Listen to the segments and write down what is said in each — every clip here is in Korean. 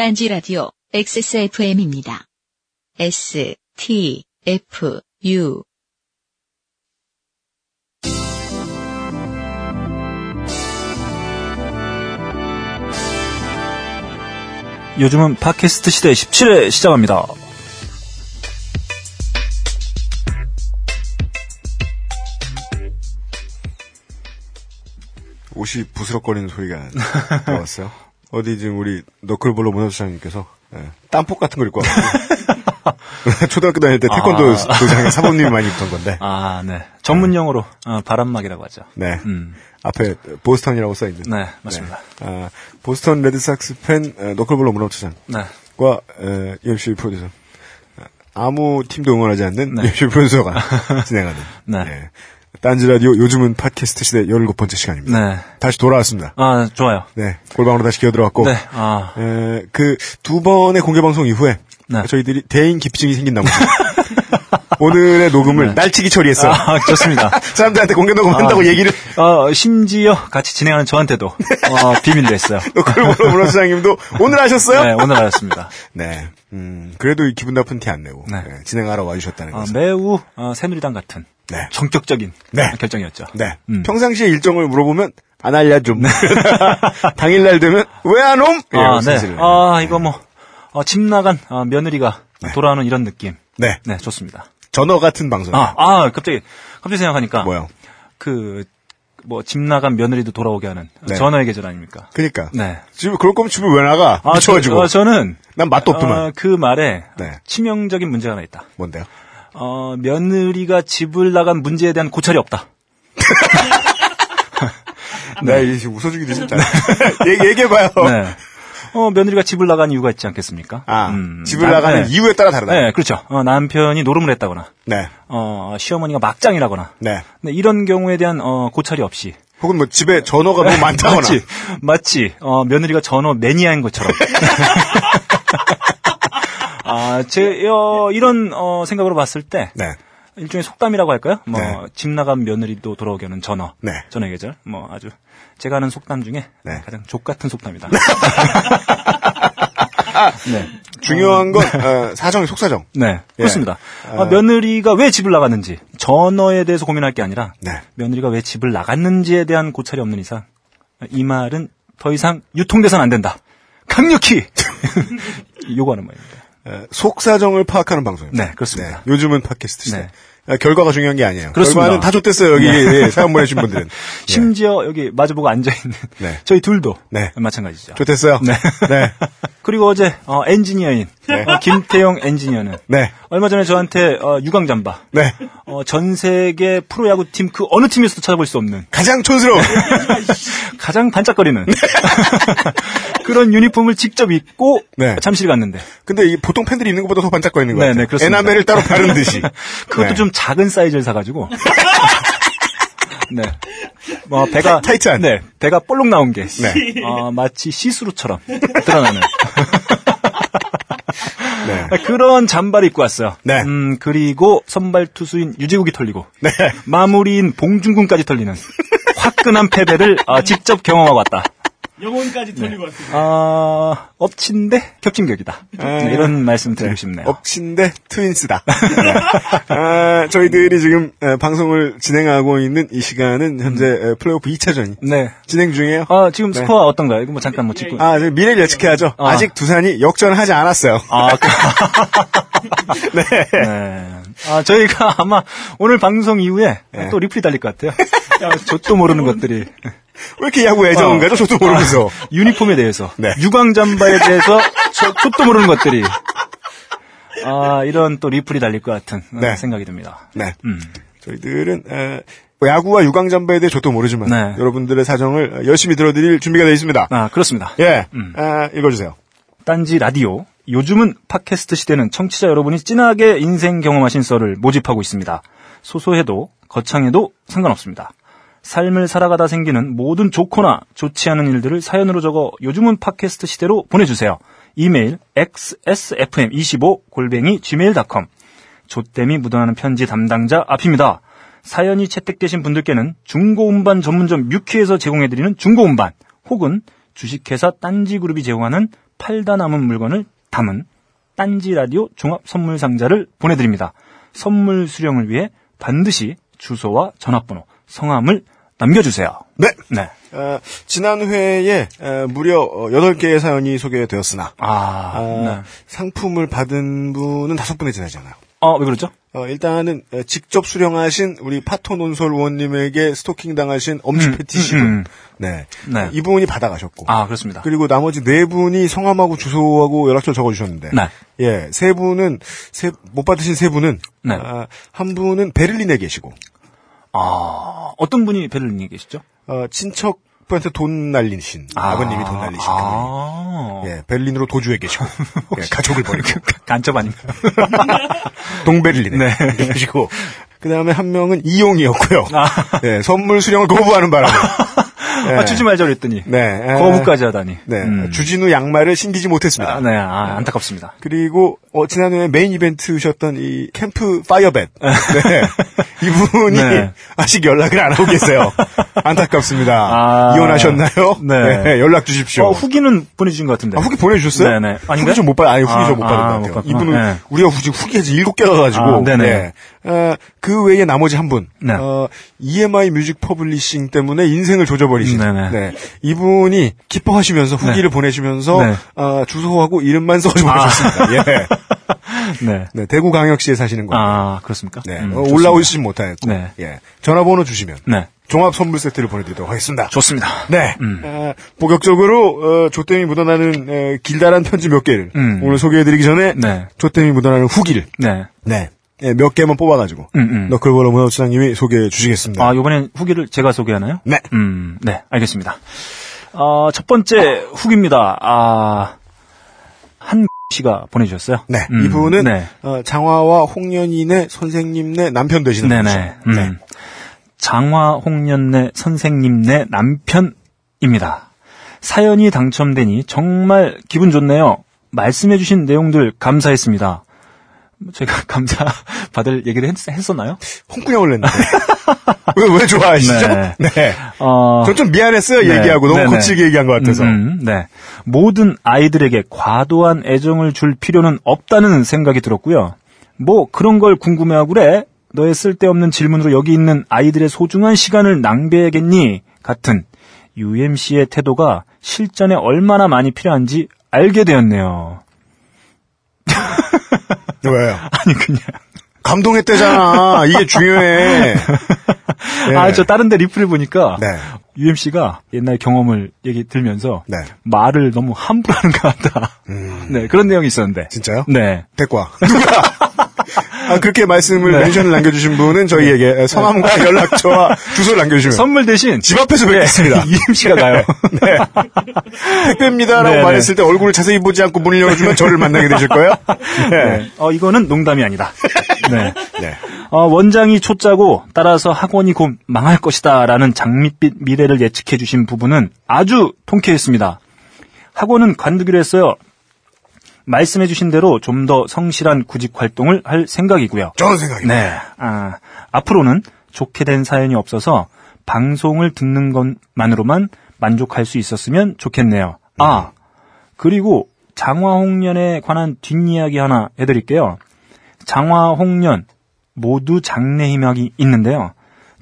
딴지 라디오 XSFM입니다. S, T, F, U. 요즘은 팟캐스트 시대 17회 시작합니다. 옷이 부스럭거리는 소리가 나왔어요. 어디 지금 우리 너클볼로 문화부장님께서 예, 땀복 같은 걸 입고 왔고 초등학교 다닐 때 태권도 아. 도장에 사범님이 많이 입던 건데 아, 네. 전문 용어로 어, 바람막이라고 하죠. 네 음. 앞에 보스턴이라고 써 있는 네, 맞습니다. 아, 보스턴 레드삭스 팬 어, 너클볼로 문화부장과 네. 에, UMC 프로듀서 어, 아무 팀도 응원하지 않는 네. UMC 프로듀서가 진행하는 네. 딴지 라디오 요즘은 팟캐스트 시대 17번째 시간입니다. 네. 다시 돌아왔습니다. 아, 좋아요. 네, 골방으로 다시 기어 들어왔고 네. 아, 그 두 번의 공개 방송 이후에 네. 저희들이 대인 기피증이 생긴 나머지 오늘의 녹음을 날치기 처리했어요. 아, 좋습니다. 사람들한테 공개 녹음한다고 아, 얘기를 어, 심지어 같이 진행하는 저한테도 어, 비밀로 했어요. 노클보로 문화수장님도 오늘 하셨어요? 네, 오늘 알았습니다. 네. 음, 그래도 이 기분 나쁜 티 안 내고 네. 네, 진행하러 와주셨다는 어, 거죠. 매우 어, 새누리당 같은 네. 정격적인 네. 어, 결정이었죠. 네. 음. 평상시에 일정을 물어보면 안 알려줌. 당일날 되면 왜 안 옴? 아, 네. 아, 이거 뭐, 어, 집 나간 어, 며느리가 돌아오는 이런 느낌. 네. 네, 좋습니다. 전어 같은 방송. 아, 아, 갑자기, 갑자기 생각하니까. 뭐요? 그, 뭐, 집 나간 며느리도 돌아오게 하는 네. 전화의 계절 아닙니까? 그니까. 네. 집에 그럴 거면 집에 왜 나가? 아, 미쳐가지고. 저, 는 난 맛도 없더만. 그 말에 네. 치명적인 문제가 하나 있다. 뭔데요? 어, 며느리가 집을 나간 문제에 대한 고찰이 없다. 네, 이제 웃어주기도 진짜. 얘기, 얘기해봐요. 네. 어, 며느리가 집을 나간 이유가 있지 않겠습니까? 아, 음, 집을 남- 나가는 네. 이유에 따라 다르다. 네, 그렇죠. 어, 남편이 노름을 했다거나, 네. 어, 시어머니가 막장이라거나, 네. 네, 이런 경우에 대한 어, 고찰이 없이 혹은 뭐 집에 전어가 너무 많다거나. 마치 마치 어, 며느리가 전어 매니아인 것처럼. 아, 제 어, 이런 어, 생각으로 봤을 때 네. 일종의 속담이라고 할까요? 뭐 네. 집 나간 며느리도 돌아오게 하는 전어, 네. 전어의 계절. 뭐 아주 제가 아는 속담 중에 네. 가장 족 같은 속담이다. 네. 중요한 건, 어, 사정이 속사정. 네, 예. 그렇습니다. 아, 며느리가 왜 집을 나갔는지 전어에 대해서 고민할 게 아니라 네. 며느리가 왜 집을 나갔는지에 대한 고찰이 없는 이상 이 말은 더 이상 유통돼서는 안 된다. 강력히 요구하는 말입니다. 어, 속사정을 파악하는 방송입니다. 네, 그렇습니다. 요즘은 팟캐스트 시대. 네. 아, 결과가 중요한 게 아니에요. 그렇습니다. 결과는 다 좋댔어요, 여기 예, 사연 보내신 분들은. 심지어 여기 마주보고 앉아 있는 네. 저희 둘도 네. 마찬가지죠. 좋댔어요. 네. 네. 그리고 어제 어, 엔지니어인 어, 김태용 엔지니어는 네. 얼마 전에 저한테 어, 유광 잠바 네. 어, 전 세계 프로야구 팀 그 어느 팀에서도 찾아볼 수 없는 가장 촌스러운. 가장 반짝거리는 그런 유니폼을 직접 입고 네. 잠실 갔는데 근데 이 보통 팬들이 입는 것보다 더 반짝거리는 거 네. 네. 에나멜을 따로 바른 듯이. 그것도 네. 좀 작은 사이즈를 사가지고 네. 뭐 배가 타이트한. 네 배가 볼록 나온 게 네. 어, 마치 시스루처럼 드러나는 네. 그런 잠바를 입고 왔어요. 네. 음 그리고 선발 투수인 류제국이 털리고 네. 마무리인 봉준군까지 털리는 화끈한 패배를 어, 직접 경험하고 왔다. 영혼까지 돌리고 왔습니다. 아, 엎친데 겹친격이다. 네, 이런 말씀 드리고 싶네요. 엎친데 트윈스다. 네. 아, 저희들이 지금 에, 방송을 진행하고 있는 이 시간은 현재 에, 플레이오프 2차전이 네. 진행 중이에요. 아, 지금 네. 스코어 어떤가요? 이거 뭐 잠깐 뭐 짚고. 아, 미래를 예측해야죠. 아. 아직 두산이 역전하지 않았어요. 아, 그... 네. 아, 저희가 아마 오늘 방송 이후에 네. 또 리플이 달릴 것 같아요. 야, 저도 모르는 것들이. 왜 이렇게 야구 애정은 가죠? 저도 모르면서. 아, 유니폼에 대해서. 네. 유광 잠바에 대해서 저, 저도 모르는 것들이. 아, 이런 또 리플이 달릴 것 같은 어, 네. 생각이 듭니다. 네. 음. 저희들은 에, 야구와 유광잠바에 대해 저도 모르지만 네. 여러분들의 사정을 열심히 들어드릴 준비가 되어 있습니다. 아, 그렇습니다. 예, 음. 아, 읽어주세요. 딴지 라디오. 요즘은 팟캐스트 시대는 청취자 여러분이 진하게 인생 경험하신 썰을 모집하고 있습니다. 소소해도 거창해도 상관없습니다. 삶을 살아가다 생기는 모든 좋거나 좋지 않은 일들을 사연으로 적어 요즘은 팟캐스트 시대로 보내주세요. 이메일 xsfm25 골뱅이 gmail.com 조땜이 묻어나는 편지 담당자 앞입니다. 사연이 채택되신 분들께는 중고음반 전문점 뮤키에서 제공해드리는 중고음반 혹은 주식회사 딴지그룹이 제공하는 팔다 남은 물건을 담은 딴지 라디오 종합 선물 상자를 보내드립니다. 선물 수령을 위해 반드시 주소와 전화번호, 성함을 남겨주세요. 네. 네. 어, 지난 회에 어, 무려 어, 8개의 사연이 소개되었으나 아, 어, 네. 상품을 받은 분은 다섯 분이 지나잖아요. 어, 왜 그러죠? 어, 일단은 어, 직접 수령하신 우리 파토 논설 의원님에게 스토킹 당하신 엄지 음, 패티시분, 음, 음. 네, 네. 이분이 받아가셨고, 아, 그렇습니다. 그리고 나머지 네 분이 성함하고 주소하고 연락처 적어주셨는데, 네. 예, 세 분은 세- 못 받으신 세 분은 네. 아, 한 분은 베를린에 계시고, 아, 어떤 분이 베를린에 계시죠? 어, 친척 분한테 돈 날리신 아, 버님이돈 날리신 아. 예, 베를린으로 도주해 계시고, 예, 가족을 버리고 간첩 아닌가요? 동베를린에 네. 계시고, 그 다음에 한 명은 이용이었고요. 아. 예, 선물 수령을 거부하는 바람에. 예. 아, 주지 말자 그랬더니. 네. 에, 거부까지 하다니. 네. 음. 주진우 양말을 신기지 못했습니다. 아, 네, 아, 안타깝습니다. 그리고 어, 지난해 메인 이벤트셨던 이 캠프 파이어벳 네. 이분이 네. 아직 연락을 안 하고 계세요. 안타깝습니다. 아. 이혼하셨나요? 네. 연락 주십시오. 어, 후기는 보내주신 것 같은데. 아, 후기 보내주셨어요? 네네. 아닌가요? 후기 좀 못 받, 아니, 후기 아, 좀못 받은 아, 것못 같아요. 이분은 네. 우리가 후기, 후기가 지금 일곱 개가 가지고. 아, 네네. 어, 그 외에 나머지 한 분. 네. 어, EMI 뮤직 퍼블리싱 때문에 인생을 조져버리신. 네네. 네. 이분이 기뻐하시면서 후기를 보내시면서, 네. 어, 주소하고 이름만 써서 보내셨습니다. 예. 네. 네, 대구광역시에 사시는 거예요. 아, 그렇습니까? 네, 음, 어. 올라오시진 못하였고, 네. 예. 전화번호 주시면 네. 종합 선물 세트를 보내드리도록 하겠습니다. 좋습니다. 네, 음. 어, 본격적으로 어, 좆됨이 묻어나는 에, 길다란 편지 몇 개를 음. 오늘 소개해드리기 전에 네. 좆됨이 묻어나는 후기를 네. 네, 예, 몇 개만 뽑아가지고 음, 음. 너클볼러 문화부장님이 소개해 주시겠습니다. 아, 요번엔 후기를 제가 소개하나요? 네. 음, 네, 알겠습니다. 어, 첫 번째 후기입니다. 아, 한 씨가 보내주셨어요. 네, 음, 이분은 네. 어, 장화와 홍련이네 선생님네 남편 되시는 네네. 분이죠. 음. 장화 홍련네 선생님네 남편입니다. 사연이 당첨되니 정말 기분 좋네요. 말씀해주신 내용들 감사했습니다. 뭐 제가 감사 받을 얘기를 했, 했었나요? 홍군형을 냈는데 왜, 왜 좋아하시죠? 네. 네. 어, 전 좀 미안했어요 네. 얘기하고 너무 네네. 거칠게 얘기한 것 같아서. 음, 음, 네. 모든 아이들에게 과도한 애정을 줄 필요는 없다는 생각이 들었고요. 뭐 그런 걸 궁금해하고 그래? 너의 쓸데없는 질문으로 여기 있는 아이들의 소중한 시간을 낭비해야겠니? 같은 UMC의 태도가 실전에 얼마나 많이 필요한지 알게 되었네요. 왜요? 아니 그냥 감동했대잖아. 이게 중요해. 네. 아 저 다른 데 리플을 보니까 네. UMC가 옛날 경험을 얘기 들면서 네. 말을 너무 함부로 하는 것 같다. 네 그런 내용이 있었는데. 진짜요? 네. 대과. 누가? 아, 그렇게 말씀을 네. 멘션을 남겨주신 분은 저희에게 성함과 연락처와 주소를 남겨주시면 선물 대신 집 앞에서 뵙겠습니다. UMC가 가요. 네. 택배입니다라고 네, 네. 말했을 때 얼굴을 자세히 보지 않고 문을 열어주면 저를 만나게 되실 거예요. 네. 네. 어 이거는 농담이 아니다. 네. 네. 어, 원장이 초짜고 따라서 학원이 곧 망할 것이다라는 장밋빛 미래를 예측해 주신 부분은 아주 통쾌했습니다. 학원은 관두기로 했어요. 말씀해 주신 대로 좀 더 성실한 구직 활동을 할 생각이고요. 저는 생각입니다. 네. 아, 앞으로는 좋게 된 사연이 없어서 방송을 듣는 것만으로만 만족할 수 있었으면 좋겠네요. 아, 그리고 장화홍련에 관한 뒷이야기 하나 해드릴게요. 장화 홍련 모두 장래 희망이 있는데요.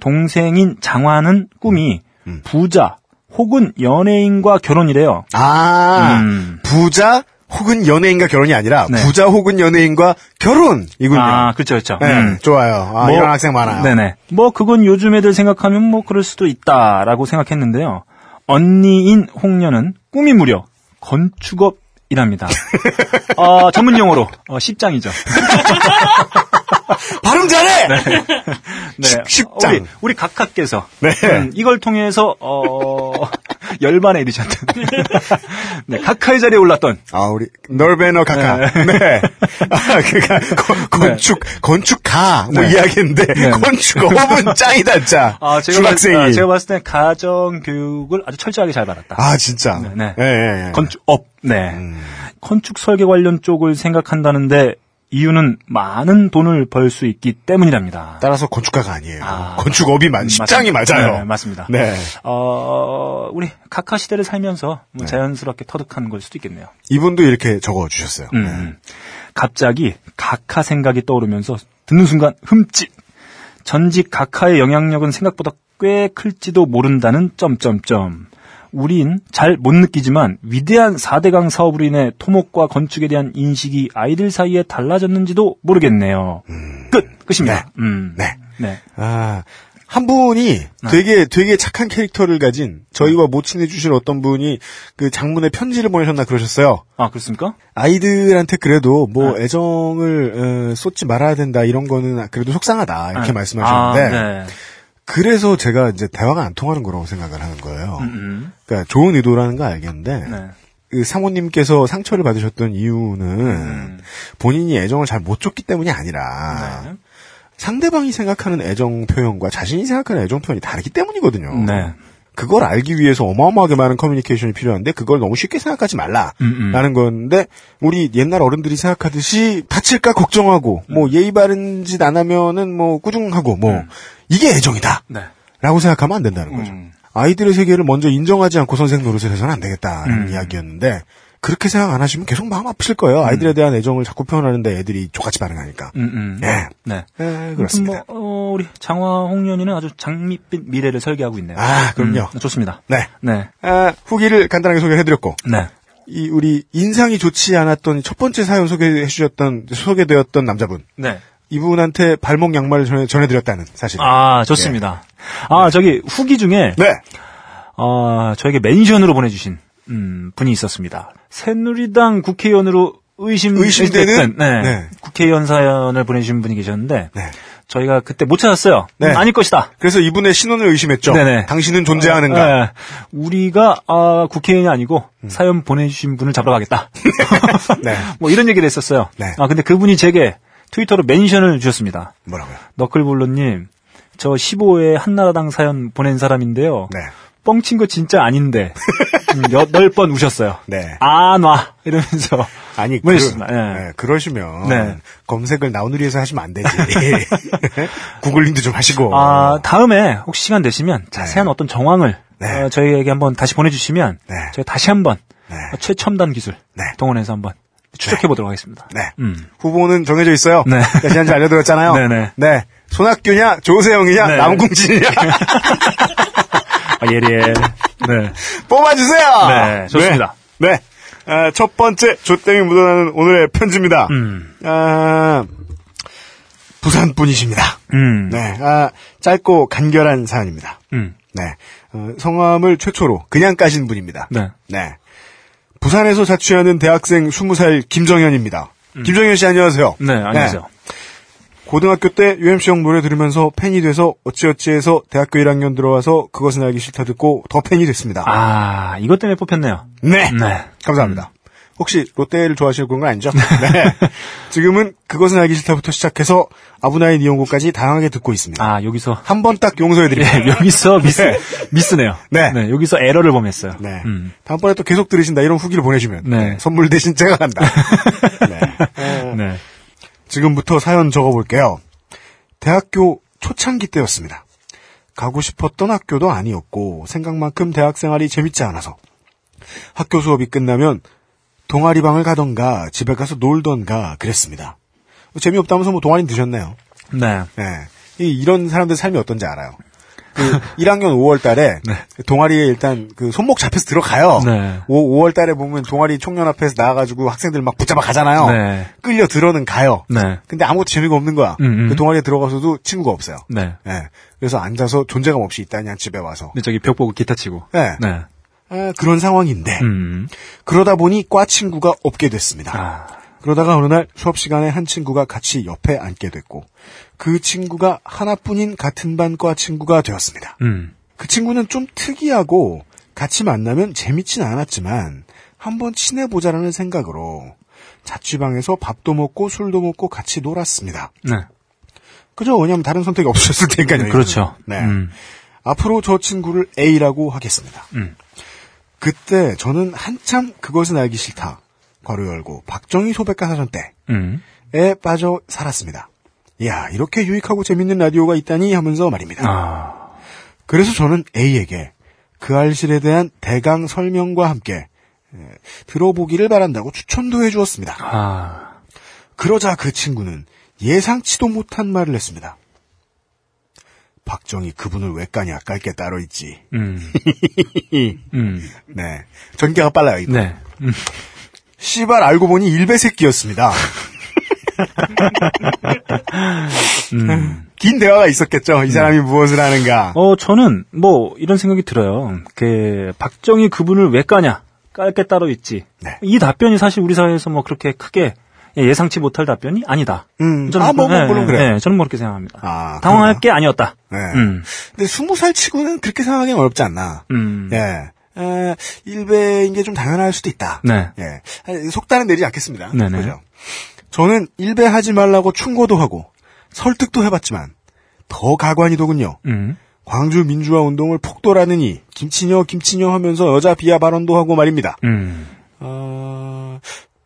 동생인 장화는 꿈이 부자 혹은 연예인과 결혼이래요. 아, 음. 부자 혹은 연예인과 결혼이 아니라 네. 부자 혹은 연예인과 결혼이군요. 아, 그렇죠, 그렇죠. 네, 음. 좋아요. 아, 뭐, 이런 학생 많아요. 네네. 뭐 그건 요즘 애들 생각하면 뭐 그럴 수도 있다라고 생각했는데요. 언니인 홍련은 꿈이 무려 건축업 이랍니다. 어, 전문 용어로 어, 십장이죠. 발음 잘해! 네. 십- 십장. 우리, 우리 각하께서 네. 음, 이걸 통해서 어, 열반에 이르셨던 네, 각하의 자리에 올랐던 아, 우리, 널베너 카카. 네. 아, 그니까, 건축, 건축가, 뭐 네. 이야기인데, 네. 건축업은 짱이다, 진짜. 아, 제가, 중학생이. 봤, 아, 제가 봤을 때 가정 교육을 아주 철저하게 잘 받았다. 아, 진짜. 네, 네. 예, 예, 예. 건축업, 네. 건축 설계 관련 쪽을 생각한다는데 이유는 많은 돈을 벌 수 있기 때문이랍니다. 따라서 건축가가 아니에요. 아. 건축업이 만 맞습니다. 맞아요. 네, 맞습니다. 네. 어, 우리 각하 시대를 살면서 뭐 네. 자연스럽게 터득한 걸 수도 있겠네요. 이분도 이렇게 적어 주셨어요. 음, 음. 갑자기 각하 생각이 떠오르면서 듣는 순간 흠칫. 전직 각하의 영향력은 생각보다 꽤 클지도 모른다는 점점점. 우린 잘 못 느끼지만 위대한 4대강 사업으로 인해 토목과 건축에 대한 인식이 아이들 사이에 달라졌는지도 모르겠네요. 끝! 끝입니다. 음. 네. 네. 아, 한 분이 되게 되게 착한 캐릭터를 가진 저희와 못 친해주신 어떤 분이 그 장문에 편지를 보내셨나 그러셨어요. 아, 그렇습니까? 아이들한테 그래도 뭐 애정을 어, 쏟지 말아야 된다 이런 거는 그래도 속상하다 이렇게 네. 말씀하셨는데 아, 네. 그래서 제가 이제 대화가 안 통하는 거라고 생각을 하는 거예요. 음, 음. 그러니까 좋은 의도라는 거 알겠는데 네. 그 사모님께서 상처를 받으셨던 이유는 음. 본인이 애정을 잘 못 줬기 때문이 아니라 네. 상대방이 생각하는 애정 표현과 자신이 생각하는 애정 표현이 다르기 때문이거든요. 네. 그걸 알기 위해서 어마어마하게 많은 커뮤니케이션이 필요한데 그걸 너무 쉽게 생각하지 말라라는 음, 음. 건데 우리 옛날 어른들이 생각하듯이 다칠까 걱정하고 음. 뭐 예의 바른 짓 안 하면은 뭐 꾸중하고 뭐 음. 이게 애정이다라고 네. 생각하면 안 된다는 거죠. 음. 아이들의 세계를 먼저 인정하지 않고 선생 노릇을 해서는 안 되겠다라는 음. 이야기였는데 그렇게 생각 안 하시면 계속 마음 아프실 거예요. 아이들에 대한 애정을 자꾸 표현하는데 애들이 족같이 반응하니까. 음, 음. 예. 네. 예, 그렇습니다. 뭐, 어, 우리 장화 홍련이는 아주 장밋빛 미래를 설계하고 있네요. 아, 그럼요. 음, 좋습니다. 네. 네. 아, 후기를 간단하게 소개해드렸고 네. 이 우리 인상이 좋지 않았던 첫 번째 사연 소개해 주셨던 소개되었던 남자분 네. 이분한테 발목 양말을 전해, 전해드렸다는 사실. 아, 좋습니다. 아, 저기 후기 중에 네. 어, 저에게 멘션으로 보내주신 음, 분이 있었습니다. 새누리당 국회의원으로 의심 의심되는? 네. 네. 국회의원 사연을 보내주신 분이 계셨는데 네. 저희가 그때 못 찾았어요. 네. 음, 아닐 것이다. 그래서 이분의 신원을 의심했죠. 네네. 당신은 존재하는가? 네. 우리가 아, 국회의원이 아니고 사연 보내주신 분을 잡으러 가겠다. 네. 뭐 이런 얘기를 했었어요. 네. 아 근데 그분이 제게 트위터로 멘션을 주셨습니다. 뭐라고요? 너클볼로님, 저 15회 한나라당 사연 보낸 사람인데요. 네. 뻥친 거 진짜 아닌데 음, 여덟 번 우셨어요. 네. 아, 놔 이러면서 아니. 그, 예. 네, 그러시면 네. 검색을 나우누리에서 하시면 안 되지. 구글링도 좀 하시고. 아, 다음에 혹시 시간 되시면 자세한 어떤 정황을 네. 어, 저희에게 한번 다시 보내주시면 네. 저희 다시 한번 네. 어, 최첨단 기술 네. 동원해서 한번 추적해 보도록 하겠습니다. 네. 음. 후보는 정해져 있어요. 네. 제가 지난주에 알려드렸잖아요. 네네. 네. 손학규냐, 조세영이냐, 네. 남궁진이냐. 아, 예리해. 네. 뽑아주세요! 네, 좋습니다. 네. 네. 아, 첫 번째, 조땡이 묻어나는 오늘의 편지입니다. 음. 아, 부산 분이십니다. 음. 네. 아, 짧고 간결한 사연입니다. 음. 네. 어, 성함을 최초로 그냥 까신 분입니다. 네. 네. 부산에서 자취하는 대학생 20살 김정현입니다. 김정현 씨 안녕하세요. 네, 안녕하세요. 고등학교 때 UMC 형 노래 들으면서 팬이 돼서 어찌어찌해서 대학교 1학년 들어와서 그것은 알기 싫다 듣고 더 팬이 됐습니다. 아, 이것 때문에 뽑혔네요. 네. 네. 감사합니다. 혹시 롯데를 좋아하시는 건 아니죠? 네. 지금은 그것은 알기 싫다부터 시작해서 아브나인 이용고까지 다양하게 듣고 있습니다. 아, 여기서 한 번 딱 용서해드립니다. 네, 여기서 미스 네. 미스네요. 네. 여기서 에러를 범했어요. 네. 음. 다음번에 또 계속 들으신다 이런 후기를 보내주면 네. 선물 대신 제가 간다. 네. 어, 네. 지금부터 사연 적어볼게요. 대학교 초창기 때였습니다. 가고 싶었던 학교도 아니었고 생각만큼 대학 생활이 재밌지 않아서 학교 수업이 끝나면 동아리방을 가던가 집에 가서 놀던가 그랬습니다. 재미없다면서 뭐 동아리 드셨네요. 네. 네. 이, 이런 사람들 삶이 어떤지 알아요. 그 1학년 5월 달에 동아리에 일단 그 손목 잡혀서 들어가요. 네. 5, 월 달에 보면 동아리 총련 앞에서 나와가지고 학생들 막 붙잡아 가잖아요. 네. 끌려 들어는 가요. 네. 근데 아무것도 재미가 없는 거야. 음, 음. 그 동아리에 들어가서도 친구가 없어요. 네. 예. 그래서 앉아서 존재감 없이 있다냐 집에 와서. 근데 저기 벽 보고 기타 치고. 네. 네. 아, 그런 상황인데 음. 그러다 보니 과 친구가 없게 됐습니다. 아. 그러다가 어느 날 수업 시간에 한 친구가 같이 옆에 앉게 됐고 그 친구가 하나뿐인 같은 반과 친구가 되었습니다. 음. 그 친구는 좀 특이하고 같이 만나면 재밌진 않았지만 한번 친해보자라는 생각으로 자취방에서 밥도 먹고 술도 먹고 같이 놀았습니다. 네. 그죠? 왜냐면 다른 선택이 없으셨을 테니까요. 그렇죠. 네. 음. 앞으로 저 친구를 A라고 하겠습니다. 음. 그때 저는 한참 그것은 알기 싫다. 괄호 열고 박정희 소백과 사전 때 음. 빠져 살았습니다. 이야, 이렇게 유익하고 재밌는 라디오가 있다니 하면서 말입니다. 아, 그래서 저는 A에게 그 알실에 대한 대강 설명과 함께 에, 들어보기를 바란다고 추천도 해주었습니다. 아, 그러자 그 친구는 예상치도 못한 말을 했습니다. 박정희 그분을 왜 까냐 깔 게 따로 있지. 음, 음, 네. 전개가 빨라요, 이거. 네, 음, 씨발 알고 보니 일베 새끼였습니다. 음. 긴 대화가 있었겠죠. 이 사람이 무엇을 하는가. 어, 저는 뭐 이런 생각이 들어요. 그 박정희 그분을 왜 까냐? 깔 게 따로 있지. 네. 이 답변이 사실 우리 사회에서 뭐 그렇게 크게 예상치 못할 답변이 아니다. 음, 저는 아, 뭐, 뭐, 물론 그래요. 네, 저는 뭐 그렇게 생각합니다. 아, 당황할 그런가? 게 아니었다. 네. 음, 근데 스무 살 치고는 그렇게 생각하기는 어렵지 않나. 음, 예. 에, 일베인 게 좀 당연할 수도 있다. 네, 예. 아니, 속단은 내지 않겠습니다. 네네. 그죠? 저는 일베하지 말라고 충고도 하고 설득도 해봤지만 더 가관이더군요. 음, 광주 민주화 운동을 폭도라느니 김치녀 김치녀 하면서 여자 비하 발언도 하고 말입니다. 음. 어,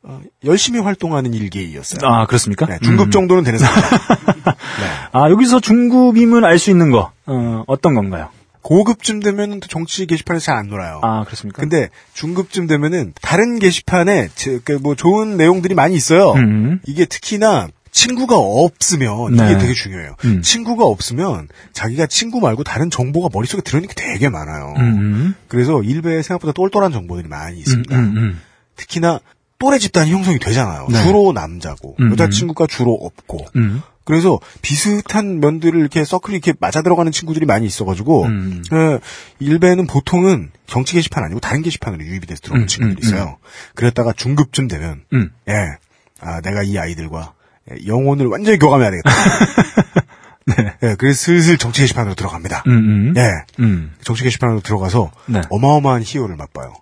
어, 열심히 활동하는 일개이였어요. 아 그렇습니까? 네, 중급 음. 정도는 되는 사람. 네. 아 여기서 중급임을 알 수 있는 거 어, 어떤 건가요? 고급쯤 되면은 또 정치 게시판에서 잘 안 놀아요. 아 그렇습니까? 근데 중급쯤 되면은 다른 게시판에 그뭐 좋은 내용들이 많이 있어요. 음. 이게 특히나 친구가 없으면 네. 이게 되게 중요해요. 음. 친구가 없으면 자기가 친구 말고 다른 정보가 머릿속에 들어있는 게 되게 많아요. 음, 그래서 일베에 생각보다 똘똘한 정보들이 많이 음, 있습니다. 음, 음. 특히나 또래 집단이 형성이 되잖아요. 네. 주로 남자고 음, 여자친구가 주로 없고 음. 그래서 비슷한 면들을 이렇게 서클이 이렇게 맞아 들어가는 친구들이 많이 있어가지고 음. 예, 일베는 보통은 정치 게시판 아니고 다른 게시판으로 유입이 돼서 들어오는 음, 친구들이 음, 있어요. 그랬다가 중급쯤 되면 음. 예, 아 내가 이 아이들과 예, 영혼을 완전히 교감해야 되겠다. 예, 그래서 슬슬 정치 게시판으로 들어갑니다. 네. 음, 음. 예, 음. 정치 게시판으로 들어가서 네. 어마어마한 희열을 맛봐요.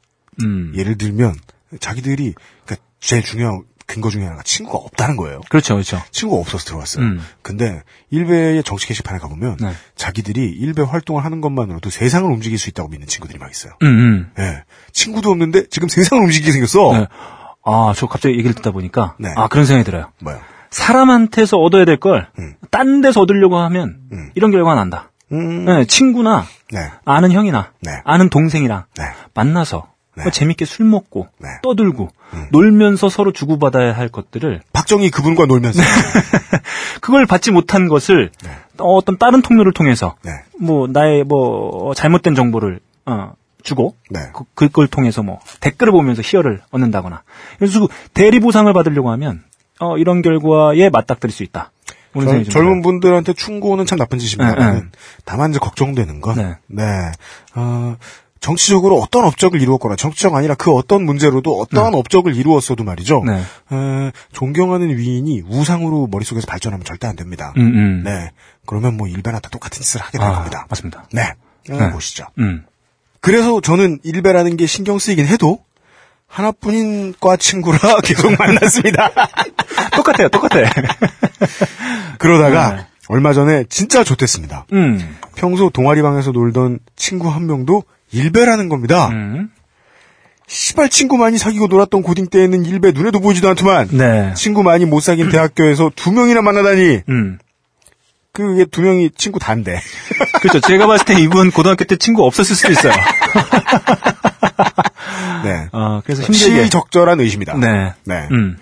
음. 예를 들면 자기들이 그러니까 제일 중요한 근거 중에 하나가 친구가 없다는 거예요. 그렇죠, 그렇죠. 친구가 없어서 들어왔어요. 음. 근데 일베의 정치 게시판에 가보면 네. 자기들이 일베 활동을 하는 것만으로도 세상을 움직일 수 있다고 믿는 친구들이 막 있어요. 음, 음. 예. 친구도 없는데 지금 세상을 움직이게 생겼어. 네. 아, 저 갑자기 얘기를 듣다 보니까 네. 아 그런 생각이 들어요. 뭐야? 사람한테서 얻어야 될 걸딴 음. 데서 얻으려고 하면 음. 이런 결과가 난다. 음. 네, 친구나 네. 아는 형이나 네. 아는 동생이랑 네. 만나서 네. 뭐 재밌게 술 먹고 네. 떠들고 놀면서 서로 주고받아야 할 것들을 박정희 그분과 놀면서. 그걸 받지 못한 것을 네. 어떤 다른 통로를 통해서 네. 뭐 나의 뭐 잘못된 정보를 어, 주고 네. 그, 그걸 통해서 뭐 댓글을 보면서 희열을 얻는다거나 그래서 그 대리 보상을 받으려고 하면 어, 이런 결과에 맞닥뜨릴 수 있다. 젊, 젊은 분들한테 충고는 참 나쁜 짓입니다만 네, 네. 다만 이제 걱정되는 건 네. 네. 어, 정치적으로 어떤 업적을 이루었거나 정치적 아니라 그 어떤 문제로도 어떠한 업적을 이루었어도 말이죠. 네. 어, 존경하는 위인이 우상으로 머릿속에서 발전하면 절대 안 됩니다. 음, 음. 네. 그러면 뭐 일베나 다 똑같은 짓을 하게 될 아, 겁니다. 맞습니다. 네. 어, 네. 보시죠. 음. 그래서 저는 일베라는 게 신경 쓰이긴 해도 하나뿐인 과 친구라 계속 만났습니다. 똑같아요, 똑같아. 그러다가 네. 얼마 전에 진짜 좋댔습니다. 음. 평소 동아리방에서 놀던 친구 한 명도 일베라는 겁니다. 음. 시발 친구 많이 사귀고 놀았던 고딩 때에는 일베 눈에도 보이지도 않더만 네. 친구 많이 못 사귄 대학교에서 두 명이나 만나다니 음. 그게 두 명이 친구 단데 그렇죠. 제가 봤을 때 이분 고등학교 때 친구 없었을 수도 있어요. 네. 아, 그래서 힘들게. 시적절한 의심이다. 네. 네. 음.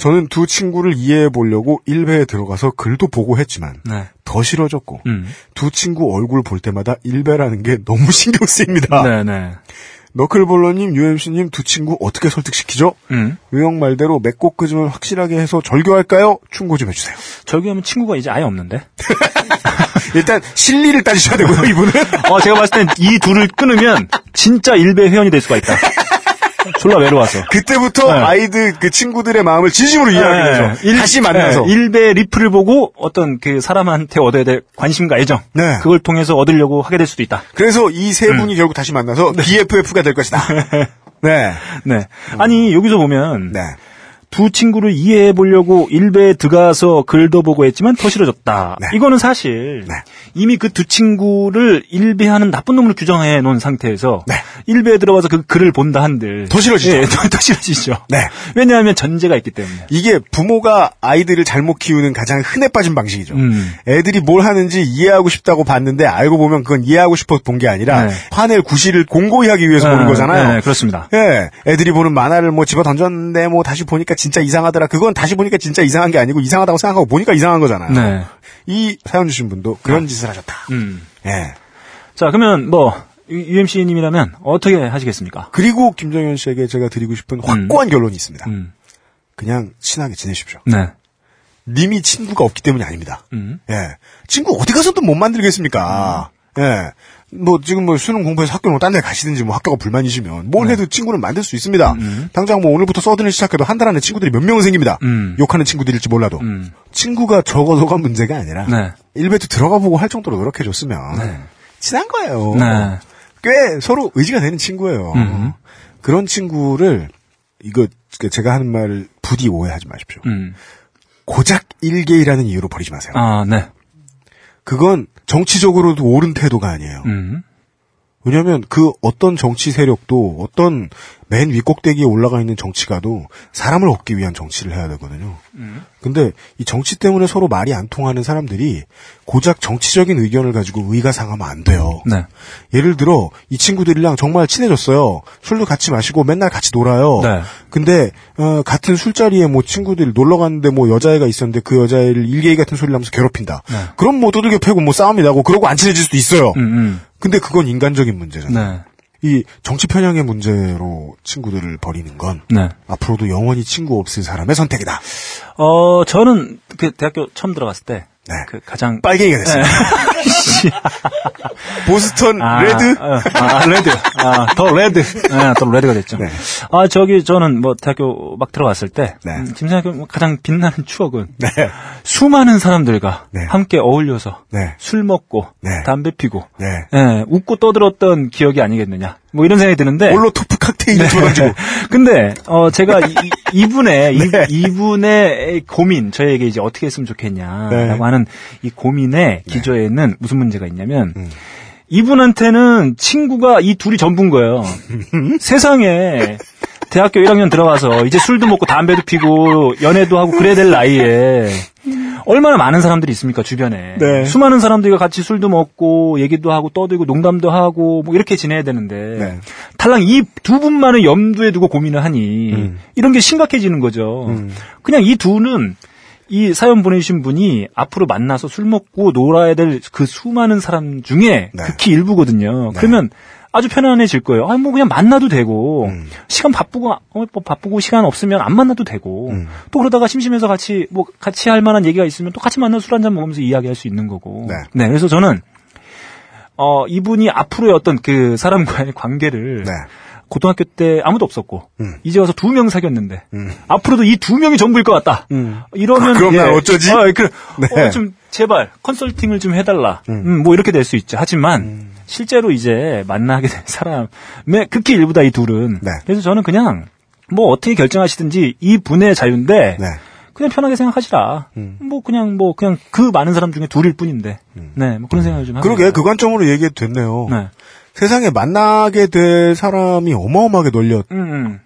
저는 두 친구를 이해해 보려고 일베에 들어가서 글도 보고 했지만 네. 더 싫어졌고 음. 두 친구 얼굴 볼 때마다 일베라는 게 너무 신경 쓰입니다. 네, 네. 너클볼러님, UMC님 두 친구 어떻게 설득시키죠? 음. 의형 말대로 맺고 끄집을 확실하게 해서 절교할까요? 충고 좀 해주세요. 저기하면 친구가 이제 아예 없는데. 일단 실리를 따지셔야 되고요, 이분은. 어, 제가 봤을 땐 이 둘을 끊으면 진짜 일배 회원이 될 수가 있다. 졸라 외로워서. 그때부터 네. 아이들 그 친구들의 마음을 진심으로 이해하게 되죠. 일- 다시 만나서. 네, 일배 리플을 보고 어떤 그 사람한테 얻어야 될 관심과 애정. 네. 그걸 통해서 얻으려고 하게 될 수도 있다. 그래서 이 세 분이 결국 다시 만나서 BFF가 될 것이다. 네. 네. 아니, 여기서 보면 네. 두 친구를 이해해 보려고 일베에 들어가서 글도 보고 했지만 더 싫어졌다. 네. 이거는 사실 네. 이미 그 두 친구를 일베하는 나쁜 놈으로 규정해 놓은 상태에서 네. 일베에 들어가서 그 글을 본다 한들 더 싫어지죠. 예, 더, 더 싫어지죠. 네. 왜냐하면 전제가 있기 때문에. 이게 부모가 아이들을 잘못 키우는 가장 흔해 빠진 방식이죠. 음. 애들이 뭘 하는지 이해하고 싶다고 봤는데 알고 보면 그건 이해하고 싶어 본게 아니라 네. 화낼 구실을 공고히 하기 위해서 보는 네, 거잖아요. 네, 그렇습니다. 예, 애들이 보는 만화를 뭐 집어 던졌는데 뭐 다시 보니까 진짜 이상하더라. 그건 다시 보니까 진짜 이상한 게 아니고 이상하다고 생각하고 보니까 이상한 거잖아요. 네. 이 사연 주신 분도 그런 짓을 하셨다. 음. 예. 자, 그러면 뭐 UMC님이라면 어떻게 하시겠습니까? 그리고 김정현 씨에게 제가 드리고 싶은 확고한 결론이 있습니다. 음. 그냥 친하게 지내십시오. 네. 님이 친구가 없기 때문이 아닙니다. 음. 예. 친구 어디 가서도 못 만들겠습니까? 예. 뭐 지금 뭐 수능 공부해서 학교 뭐 딴 데 가시든지 뭐 학교가 불만이시면 뭘 네. 해도 친구는 만들 수 있습니다. 당장 뭐 오늘부터 서든을 시작해도 한 달 안에 친구들이 몇 명은 생깁니다. 음. 욕하는 친구들일지 몰라도 음. 친구가 적어서가 문제가 아니라 네. 일베도 들어가 보고 할 정도로 노력해줬으면 친한 거예요. 네. 꽤 서로 의지가 되는 친구예요. 음. 그런 친구를 이거 제가 하는 말 부디 오해하지 마십시오. 음. 고작 일개이라는 이유로 버리지 마세요. 아, 네. 그건 정치적으로도 옳은 태도가 아니에요. 음. 왜냐하면 그 어떤 정치 세력도 어떤 맨 윗꼭대기에 올라가 있는 정치가도 사람을 얻기 위한 정치를 해야 되거든요. 근데 이 정치 때문에 서로 말이 안 통하는 사람들이 고작 정치적인 의견을 가지고 의가 상하면 안 돼요. 네. 예를 들어 이 친구들이랑 정말 친해졌어요. 술도 같이 마시고 맨날 같이 놀아요. 네. 근데 어, 같은 술자리에 뭐 친구들이 놀러 갔는데 뭐 여자애가 있었는데 그 여자애를 일개이 같은 소리를 하면서 괴롭힌다. 네. 그럼 뭐 두들겨 패고 뭐 싸움이 나고 그러고 안 친해질 수도 있어요. 음, 음. 근데 그건 인간적인 문제잖아요. 네. 이 정치 편향의 문제로 친구들을 버리는 건 네. 앞으로도 영원히 친구 없을 사람의 선택이다. 어, 저는 그 대학교 처음 들어갔을 때, 네. 그 가장 빨갱이가 됐습니다. 보스턴 아, red 아, 아, red. 아, the red. 네, the red가 됐죠. 네. 아, 저기, 저는 뭐, 대학교 막 들어갔을 때, 네. 음, 김생학교 뭐 가장 빛나는 추억은, 네. 수많은 사람들과 네. 함께 어울려서, 네. 술 먹고, 네. 담배 피고, 네. 예, 웃고 떠들었던 기억이 아니겠느냐. 뭐 이런 생각이 드는데. 몰로토프 칵테일을 집어던지고 근데, 어, 제가 이, 이- 이분의, 네. 이, 이분의 고민, 저에게 이제 어떻게 했으면 좋겠냐라고 네. 하는 이 고민의 기조에는 무슨 문제가 있냐면, 음. 이분한테는 친구가 이 둘이 전부인 거예요. 세상에 대학교 1학년 들어가서 이제 술도 먹고 담배도 피고 연애도 하고 그래야 될 나이에 얼마나 많은 사람들이 있습니까 주변에 네. 수많은 사람들과 같이 술도 먹고 얘기도 하고 떠들고 농담도 하고 뭐 이렇게 지내야 되는데 네. 달랑 이 두 분만을 염두에 두고 고민을 하니 음. 이런 게 심각해지는 거죠. 음. 그냥 이 두는 이 사연 보내주신 분이 앞으로 만나서 술 먹고 놀아야 될 그 수많은 사람 중에 네. 극히 일부거든요. 그러면 아주 편안해질 거예요. 아, 뭐 그냥 만나도 되고, 음. 시간 바쁘고, 어, 뭐 바쁘고 시간 없으면 안 만나도 되고, 음. 또 그러다가 심심해서 같이, 뭐 같이 할 만한 얘기가 있으면 또 같이 만나서 술 한잔 먹으면서 이야기할 수 있는 거고. 네. 그래서 저는, 어, 이분이 앞으로의 어떤 그 사람과의 관계를, 네. 고등학교 때 아무도 없었고, 음. 이제 와서 두 명 사귀었는데, 음. 앞으로도 이 두 명이 전부일 것 같다. 음. 이러면 아, 그럼 난 어쩌지? 어, 그, 네. 어, 좀 제발 컨설팅을 좀 해달라. 음. 음, 뭐 이렇게 될 수 있죠. 하지만 실제로 이제 만나게 된 사람의 극히 일부다 이 둘은. 네. 그래서 저는 그냥 뭐 어떻게 결정하시든지 이 분의 자유인데 네. 그냥 편하게 생각하시라. 음. 뭐 그냥 뭐 그냥 그 많은 사람 중에 둘일 뿐인데. 네, 뭐 그런 생각을 좀 하고. 그러게 그 관점으로 얘기해도 됐네요. 네. 세상에 만나게 될 사람이 어마어마하게 널렸어요. 음, 음.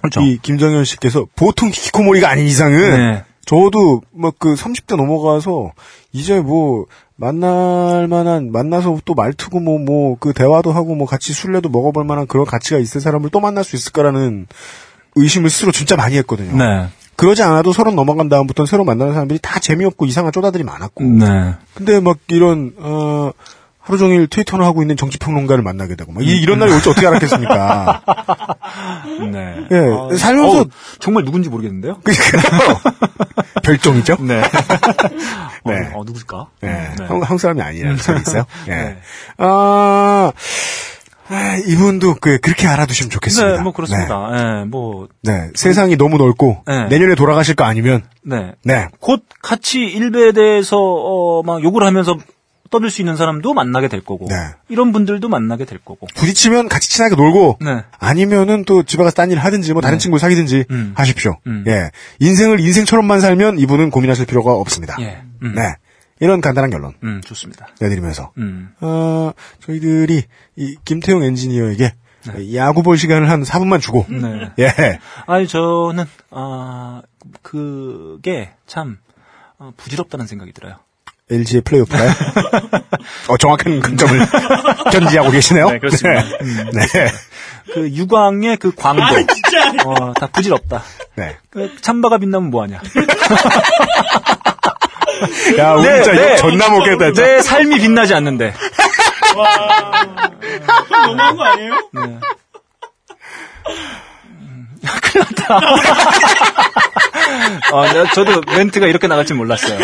그렇죠. 이 김정현 씨께서 보통 히키코모리가 아닌 이상은 네. 저도 막 그 30대 넘어가서 이제 뭐 만날 만한 만나서 또 말투고 뭐 뭐 그 대화도 하고 뭐 같이 술래도 먹어볼 만한 그런 가치가 있을 사람을 또 만날 수 있을까라는 의심을 스스로 진짜 많이 했거든요. 네. 그러지 않아도 서른 넘어간 다음부터는 새로 만나는 사람들이 다 재미없고 이상한 쪼다들이 많았고. 네. 근데 막 이런 어 하루 종일 트위터를 하고 있는 정치평론가를 만나게 되고 막 이, 이런 날이 올지 어떻게 알았겠습니까? 네. 예, 살면서- 어우, 정말 누군지 모르겠는데요? 그러니까요. 별종이죠. 네. 네. 어, 어, 누굴까? 예, 네. 한국, 한국 사람이 아니라는 소리 있어요. 예. 네. 아, 아, 이분도 그, 그렇게 알아두시면 좋겠습니다. 네, 뭐 그렇습니다. 예, 뭐, 네, 네, 세상이 너무 넓고 네. 내년에 돌아가실 거 아니면 네. 네, 곧 같이 일베에 대해서 어, 막 욕을 하면서 떠들 수 있는 사람도 만나게 될 거고 네. 이런 분들도 만나게 될 거고. 부딪히면 같이 친하게 놀고 네. 아니면은 또 집에 가서 딴 일 하든지 뭐 다른 네. 친구 사귀든지 음. 하십시오. 음. 예. 인생을 인생처럼만 살면 이분은 고민하실 필요가 없습니다. 예. 음. 네. 이런 간단한 결론 음, 좋습니다. 내드리면서 음. 어, 저희들이 이 김태용 엔지니어에게 야구 볼 시간을 한 4분만 주고 네. 예. 아니 저는 아 그게 참 어, 부질없다는 생각이 들어요. LG의 플레이오프가요? 어, 정확한 근점을 견지하고 계시네요. 네, 그렇습니다. 네. 음, 네. 그 유광의 그 광도 진짜. 어, 다 부질없다. 네. 그 참바가 빛나면 뭐하냐? 야, 우리 네, 진짜 네. 이거 존나 먹겠다, 진짜. 내 삶이 빛나지 않는데. 와. 너무한 거 아니에요? 네. 음, 큰일 났다. 아, 내가 저도 멘트가 이렇게 나갈 줄 몰랐어요.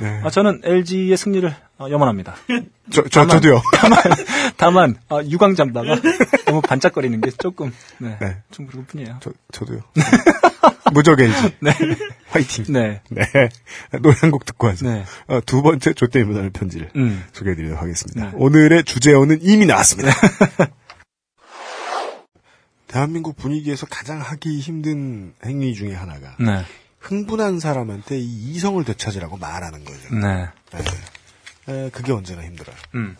네. 아, 저는 LG의 승리를 어, 염원합니다. 저, 저, 다만- 저도요. 다만, 다만 아, 유광 잠바가 너무 반짝거리는 게 조금 네, 네. 좀 그럴 뿐이에요. 저, 저도요. 무적 LG. 네, 화이팅. 네, 네. 노래 한 곡 듣고 와서 네. 어, 두 번째 조땜이다는 편지를 음. 소개해드리도록 하겠습니다. 네. 오늘의 주제어는 이미 나왔습니다. 대한민국 분위기에서 가장 하기 힘든 행위 중에 하나가 네, 흥분한 사람한테 이 이성을 되찾으라고 말하는 거죠. 네, 에, 그게 언제나 힘들어요. 음,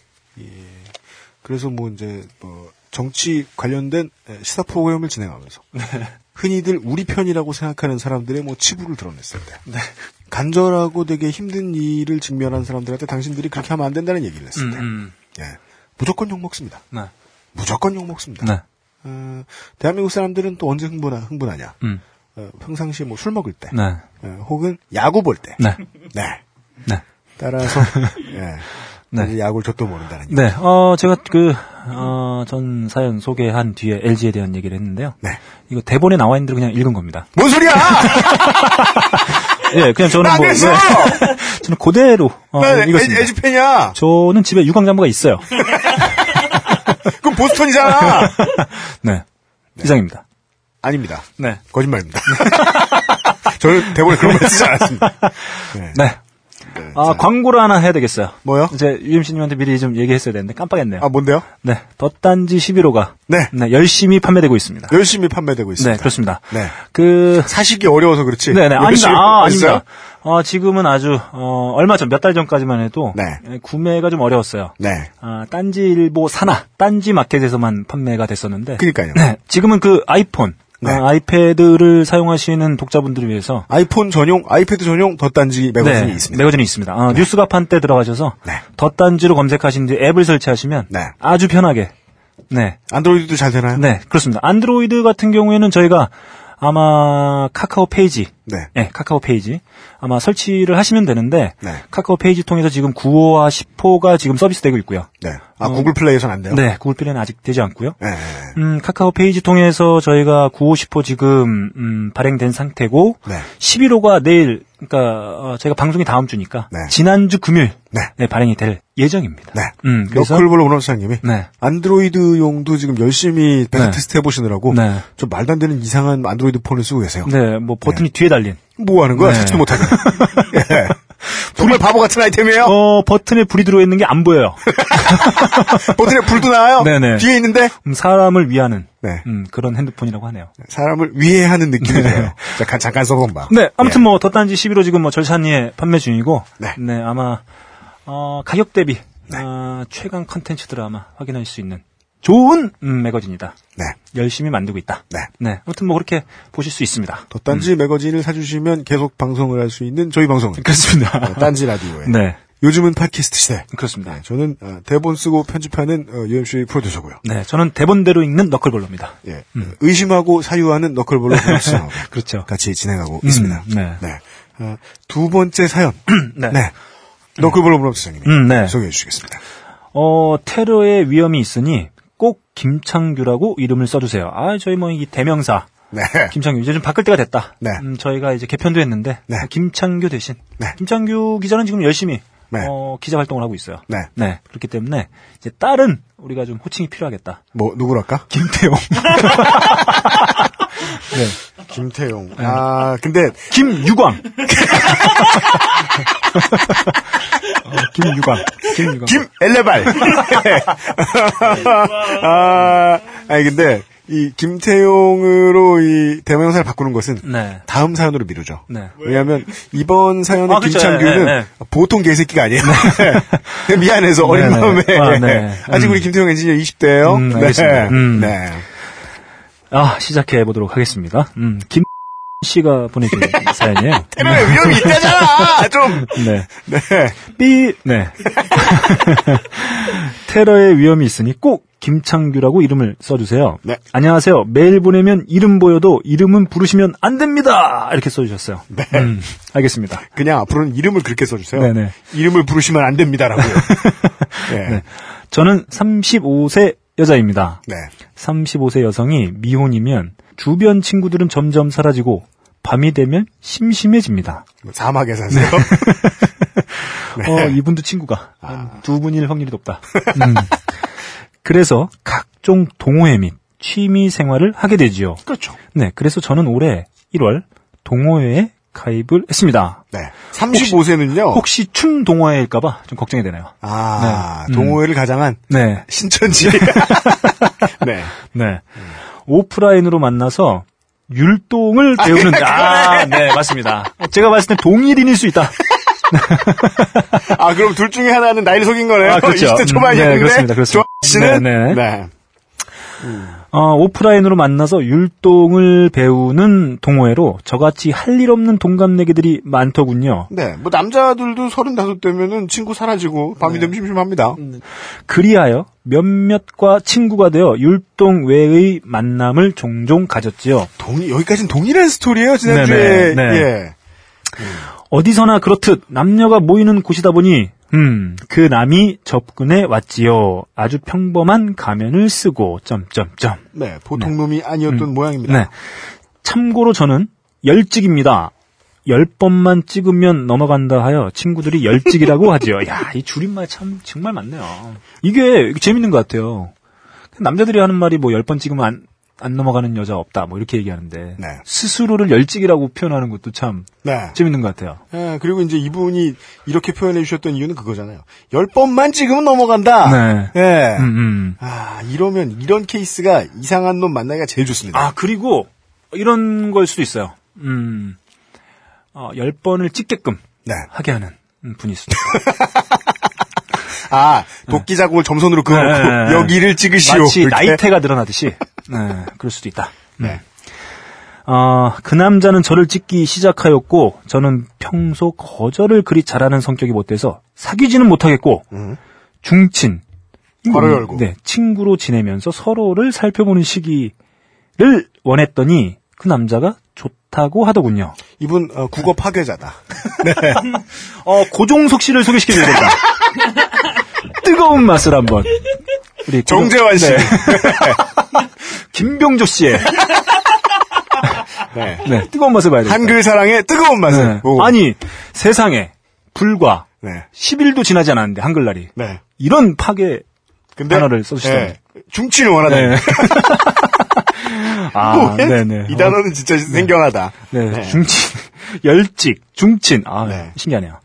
그래서 뭐 이제 뭐 정치 관련된 시사 프로그램을 진행하면서 흔히들 우리 편이라고 생각하는 사람들의 뭐 치부를 드러냈습니다. 간절하고 되게 힘든 일을 직면한 사람들한테 당신들이 그렇게 하면 안 된다는 얘기를 음, 했습니다. 음, 예. 무조건 욕 먹습니다. 네, 무조건 욕 먹습니다. 네, 어, 대한민국 사람들은 또 언제 흥분하, 흥분하냐? 음, 어, 평상시에 뭐술 먹을 때, 네, 어, 혹은 야구 볼 때, 네, 네. 네. 따라서 예. 네. 야구를 줬도 모른다는 얘기. 네, 어, 제가 그, 어, 전 사연 소개한 뒤에 LG에 대한 얘기를 했는데요. 네. 이거 대본에 나와 있는 대로 그냥 읽은 겁니다. 뭔 소리야! 예, 그냥 저는 뭐! 네. 저는 그대로, 어, 나 읽었습니다. LG 팬이야. 저는 집에 유광잠바가 있어요. 그럼 보스턴이잖아. 네. 이상입니다. 아닙니다. 네. 거짓말입니다. 저는 대본에 그런 거 쓰지 않았습니다. 네. 네. 네, 아, 자, 광고를 하나 해야 되겠어요. 뭐요? 이제 UMC님한테 미리 좀 얘기했어야 되는데 깜빡했네요. 아, 뭔데요? 네. 덧단지 11호가 네. 열심히 판매되고 있습니다. 열심히 판매되고 있습니다. 네, 그렇습니다. 네. 그 사시기 어려워서 그렇지. 네네, 아닙니다. 열심히 아? 아닙니다. 어, 지금은 아주, 어, 얼마 전, 몇 달 전까지만 해도, 네. 예, 구매가 좀 어려웠어요. 네. 아, 딴지 일보 산하, 딴지 마켓에서만 판매가 됐었는데. 그니까요. 네. 지금은 그 아이폰, 네. 아, 아이패드를 사용하시는 독자분들을 위해서. 아이폰 전용, 아이패드 전용 더딴지 매거진이 네, 있습니다. 매거진이 있습니다. 아, 뉴스가판대 들어가셔서. 네. 더딴지로 검색하신 뒤 앱을 설치하시면. 네. 아주 편하게. 네. 안드로이드도 잘 되나요? 네, 그렇습니다. 안드로이드 같은 경우에는 저희가 아마 카카오 페이지, 네. 네, 카카오 페이지 아마 설치를 하시면 되는데 네. 카카오 페이지 통해서 지금 9호와 10호가 지금 서비스되고 있고요. 네. 아, 구글 플레이에서는 안 돼요? 어. 네, 구글 플레이는 아직 되지 않고요. 네. 음, 카카오 페이지 통해서 저희가 9호, 10호 지금 음, 발행된 상태고 네. 11호가 내일 그러니까 어, 저희가 방송이 다음 주니까 네. 지난주 금요일 네. 네, 발행이 될 예정입니다. 네. 음, 그래서 너클볼로 오너사님이 네. 안드로이드용도 지금 열심히 베타 네. 테스트 해보시느라고 네. 좀 말도 안 되는 이상한 안드로이드 폰을 쓰고 계세요. 네, 뭐 버튼이 뒤에 달린 뭐 하는 거야? 네. 찾지도 못하게. 예. 정말 바보 같은 아이템이에요. 어, 버튼에 불이 들어있는 게 안 보여요. 버튼에 불도 나요. 네네. 뒤에 있는데 음, 사람을 위하는 네. 음, 그런 핸드폰이라고 하네요. 사람을 위해하는 느낌이 들어요. 잠깐 잠깐 써본 봐. 네, 아무튼 예. 뭐 덧단지 11호 지금 뭐 절찬리에 판매 중이고, 네. 아마 어, 가격 대비 어, 최강 컨텐츠들을 아마 확인할 수 있는 좋은 음, 매거진이다. 네. 열심히 만들고 있다. 네. 아무튼 뭐 그렇게 보실 수 있습니다. 덧단지 매거진을 사주시면 계속 방송을 할 수 있는 저희 방송은 그렇습니다. 어, 딴지 라디오에 네, 요즘은 팟캐스트 시대. 그렇습니다. 저는 어, 대본 쓰고 편집하는 어, UMC 프로듀서고요. 네, 저는 대본대로 읽는 너클볼러입니다. 예. 의심하고 사유하는 너클볼로 프로듀서 그렇죠. 같이 진행하고 있습니다. 네. 어, 두 번째 사연. 네. 네. 너클볼로 프로듀서님이 음, 네. 소개해 주시겠습니다. 어, 테러의 위험이 있으니 꼭 김창규라고 이름을 써주세요. 아, 저희 뭐 이 대명사 네. 김창규 이제 좀 바꿀 때가 됐다. 네. 음, 저희가 이제 개편도 했는데 네. 김창규 대신 네. 김창규 기자는 지금 열심히 네. 어, 기자 활동을 하고 있어요. 네. 그렇기 때문에 이제 딸은 우리가 좀 호칭이 필요하겠다. 뭐 누구랄까? 김태용. 네. 김태용. 아, 근데 김유광. 어, 김유광. 김유광. 김엘레발. 아, 아니 근데 이 김태용으로 이 대명사를 바꾸는 것은 네. 다음 사연으로 미루죠. 네. 왜냐하면 이번 사연의 아. 김창규는 네, 네. 보통 개새끼가 아니에요. 미안해서 네, 어린 네. 마음에 아, 네. 아직 음. 우리 김태용 엔지니어 20대예요. 음, 알겠습니다. 음. 네. 아, 시작해 보도록 하겠습니다. 음, 김 씨가 보내준 사연이에요. 테러의 위험이 있다잖아. 좀. 네. 네. 삐, 네. 테러의 위험이 있으니 꼭 김창규라고 이름을 써주세요. 네. 안녕하세요. 메일 보내면 이름 보여도 이름은 부르시면 안 됩니다! 이렇게 써주셨어요. 네. 음, 알겠습니다. 그냥 앞으로는 이름을 그렇게 써주세요. 네네. 이름을 부르시면 안 됩니다라고요. 네. 네. 저는 35세 여자입니다. 네. 35세 여성이 미혼이면 주변 친구들은 점점 사라지고 밤이 되면 심심해집니다. 뭐 사막에 사세요. 네. 어, 이분도 친구가 한두 분일 확률이 높다. 음. 그래서 각종 동호회 및 취미 생활을 하게 되지요. 그렇죠. 네, 그래서 저는 올해 1월 동호회에 가입을 했습니다. 네. 35세는요. 혹시 춤 동호회일까봐 좀 걱정이 되네요. 아, 네. 음. 동호회를 가장한 네, 신천지. 네. 네. 오프라인으로 만나서 율동을 배우는 아, 네, 맞습니다. 제가 봤을 때 동일인일 수 있다. 아, 그럼 둘 중에 하나는 나이를 속인 거네요. 아, 그렇죠. 20대 음, 초반이었는데. 네, 그렇습니다. 그렇습니다. 조아 씨는? 네, 네. 네. 어, 오프라인으로 만나서 율동을 배우는 동호회로 저같이 할 일 없는 동갑내기들이 많더군요. 네. 뭐, 남자들도 35되면은 친구 사라지고, 밤이 되면 심심합니다. 그리하여 몇몇과 친구가 되어 율동 외의 만남을 종종 가졌지요. 동, 여기까지는 동일한 스토리예요 지난주에. 네네, 네. 예. 어디서나 그렇듯 남녀가 모이는 곳이다 보니 음, 그 남이 접근해 왔지요. 아주 평범한 가면을 쓰고 점점점. 네. 보통 놈이 아니었던 모양입니다. 네. 참고로 저는 열찍입니다. 열 번만 찍으면 넘어간다 하여 친구들이 열찍이라고 하지요. 야, 이 줄임말 참 정말 많네요. 이게 재밌는 것 같아요. 남자들이 하는 말이 뭐 열 번 찍으면 안, 안 넘어가는 여자 없다. 뭐 이렇게 얘기하는데 네. 스스로를 열찍이라고 표현하는 것도 참 네. 재밌는 것 같아요. 예, 그리고 이제 이분이 이렇게 표현해 주셨던 이유는 그거잖아요. 열 번만 찍으면 넘어간다. 네. 예. 음, 음. 아, 이러면 이런 케이스가 이상한 놈 만나기가 제일 좋습니다. 아 그리고 이런 걸 수도 있어요. 음, 어, 열 번을 찍게끔 네. 하게 하는 음, 분이 있습니다. 아, 도끼 자국을 점선으로 그어놓고 네, 네. 여기를 찍으시오. 마치 이렇게. 나이테가 늘어나듯이. 네, 그럴 수도 있다. 네. 어, 그 남자는 저를 찍기 시작하였고, 저는 평소 거절을 그리 잘하는 성격이 못 돼서 사귀지는 못하겠고, 음. 중친. 괄호 음, 열고. 네, 친구로 지내면서 서로를 살펴보는 시기를 원했더니, 그 남자가 좋다고 하더군요. 이분 어, 국어 파괴자다. 어, 고종석 씨를 소개시켜드리겠다. 뜨거운 맛을 한번. 우리 정재환 씨. 네. 김병조 씨의 네. 네, 뜨거운 맛을 봐야 돼요. 한글 사랑의 뜨거운 맛을. 네. 오. 아니, 세상에 불과 네. 10일도 지나지 않았는데, 한글날이. 네. 이런 파괴 근데 단어를 써주시다니. 네. 중치를 원하다. 네. 아, 네네. 이 단어는 진짜 생경하다. 네, 네. 중친, 열직, 중친. 아, 네. 신기하네요.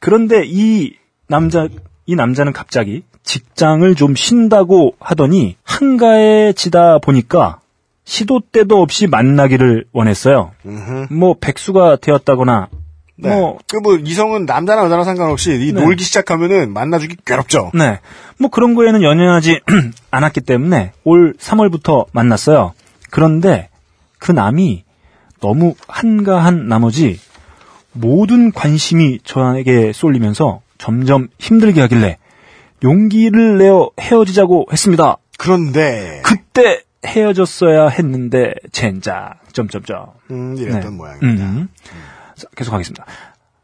그런데 이 남자, 이 남자는 갑자기 직장을 좀 쉰다고 하더니 한가해 지다 보니까 시도 때도 없이 만나기를 원했어요. 음흠. 뭐 백수가 되었다거나 네. 뭐 그 뭐 이성은 남자나 여자나 상관없이 이 네. 놀기 시작하면은 만나주기 괴롭죠. 네. 뭐 그런 거에는 연연하지 않았기 때문에 올 3월부터 만났어요. 그런데 그 남이 너무 한가한 나머지 모든 관심이 저에게 쏠리면서 점점 힘들게 하길래 용기를 내어 헤어지자고 했습니다. 그런데 그때 헤어졌어야 했는데 젠장 점점점. 음, 이랬던 네. 모양입니다. 음. 자, 계속하겠습니다.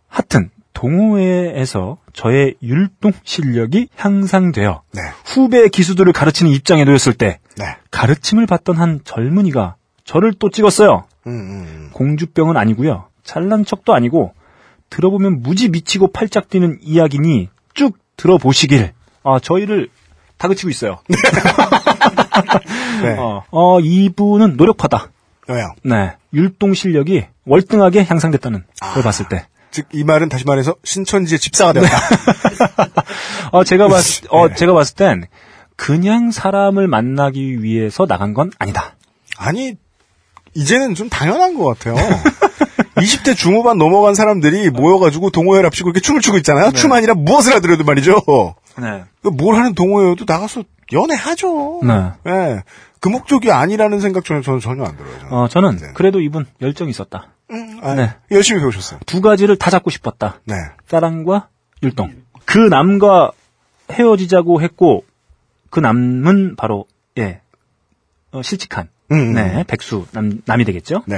하여튼 동호회에서 저의 율동 실력이 향상되어 네. 후배 기수들을 가르치는 입장에 놓였을 때 네. 가르침을 받던 한 젊은이가 저를 또 찍었어요. 음, 음. 공주병은 아니고요. 잘난 척도 아니고 들어보면 무지 미치고 팔짝 뛰는 이야기니 쭉 들어보시길. 아 저희를 다그치고 있어요. 네. 어, 어, 이분은 노력파다. 왜요? 네. 율동 실력이 월등하게 향상됐다는 걸 아. 봤을 때. 즉 이 말은 다시 말해서 신천지의 집사가 되었다. 어, 제가 봤, 어, 네. 제가 봤을 땐 그냥 사람을 만나기 위해서 나간 건 아니다. 아니, 이제는 좀 당연한 것 같아요. 20대 중후반 넘어간 사람들이 모여가지고 동호회를 합치고 이렇게 춤을 추고 있잖아요. 춤 아니라 무엇을 하더라도 말이죠. 네. 그뭘 하는 동호회여도 나가서 연애하죠. 네. 예. 그 목적이 아니라는 생각 저는, 저는 전혀 안 들어요. 저는. 어, 저는 네. 그래도 이분 열정이 있었다. 아, 네. 열심히 배우셨어요. 두 가지를 다 잡고 싶었다. 네. 사랑과 율동. 그 남과 헤어지자고 했고 그 남은 바로 예 어, 실직한 음, 네 백수 남 남이 되겠죠. 네.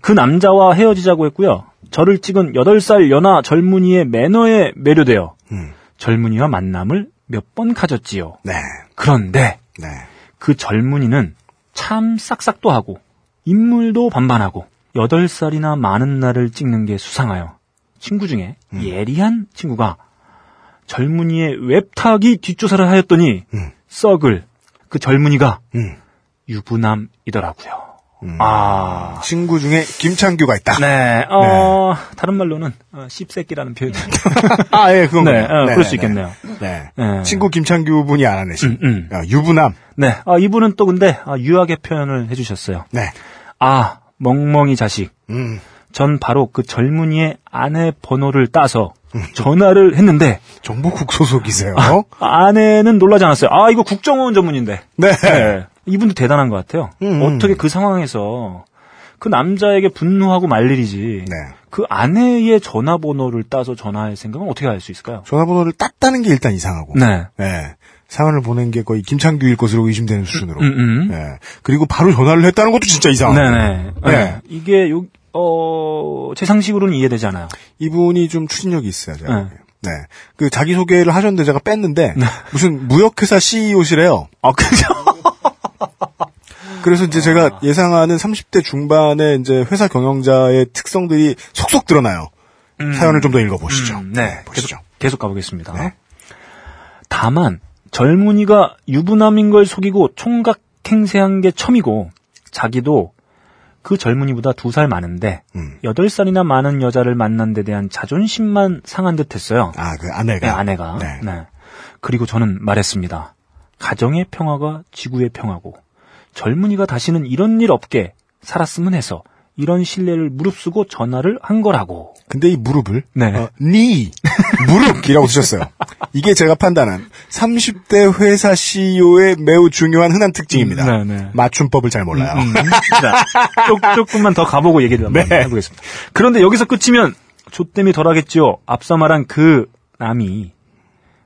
그 남자와 헤어지자고 했고요. 저를 찍은 8살 연하 젊은이의 매너에 매료되어 음. 젊은이와 만남을 몇 번 가졌지요. 네. 그런데 네. 그 젊은이는 참 싹싹도 하고 인물도 반반하고 8살이나 많은 날을 찍는 게 수상하여 친구 중에 예리한 친구가 젊은이의 웹타기 뒷조사를 하였더니 음. 썩을 그 젊은이가 음. 유부남이더라고요. 음. 아. 친구 중에 김창규가 있다. 네, 어, 다른 말로는 어, 씹새끼라는 표현이. 아, 예, 그건 네, 어, 그럴 수 있겠네요. 네. 네. 친구 김창규 분이 알아내신 음, 음. 어, 유부남. 네, 아, 이분은 또 근데 아, 유하게 표현을 해 주셨어요. 네. 아, 멍멍이 자식. 음. 전 바로 그 젊은이의 아내 번호를 따서 전화를 했는데 정보국 소속이세요. 아내는 놀라지 않았어요. 아 이거 국정원 전문인데. 네. 네. 이분도 대단한 것 같아요. 음. 어떻게 그 상황에서 그 남자에게 분노하고 말 일이지. 네. 그 아내의 전화번호를 따서 전화할 생각은 어떻게 할 수 있을까요? 전화번호를 땄다는 게 일단 이상하고. 네. 네. 사연을 보낸 게 거의 김창규일 것으로 의심되는 수준으로. 음, 음. 네. 그리고 바로 전화를 했다는 것도 진짜 이상하고. 네네. 네. 네. 이게 요, 어, 제 상식으로는 이해되지 않아요. 이분이 좀 추진력이 있어요, 제가. 네. 네. 그 자기소개를 하셨는데 제가 뺐는데, 무슨 무역회사 CEO시래요. 아, 그죠? 그래서 이제 제가 예상하는 30대 중반의 이제 회사 경영자의 특성들이 속속 드러나요. 사연을 좀 더 읽어보시죠. 음, 네. 보시죠. 계속, 계속 가보겠습니다. 네. 다만, 젊은이가 유부남인 걸 속이고 총각 행세한 게 처음이고, 자기도 그 젊은이보다 두 살 많은데, 음. 여덟 살이나 많은 여자를 만난 데 대한 자존심만 상한 듯 했어요. 아, 그 아내가. 네, 아내가. 네. 네. 그리고 저는 말했습니다. 가정의 평화가 지구의 평화고, 젊은이가 다시는 이런 일 없게 살았으면 해서, 이런 신뢰를 무릅쓰고 전화를 한 거라고. 근데 이 무릎을 네. 어, 니 무릎이라고 쓰셨어요. 이게 제가 판단한 30대 회사 CEO의 매우 중요한 흔한 특징입니다. 네, 네. 맞춤법을 잘 몰라요. 음, 자, 조, 조금만 더 가보고 얘기를 한번 네. 해보겠습니다. 그런데 여기서 끝이면 조땜이 덜하겠지요. 앞서 말한 그 남이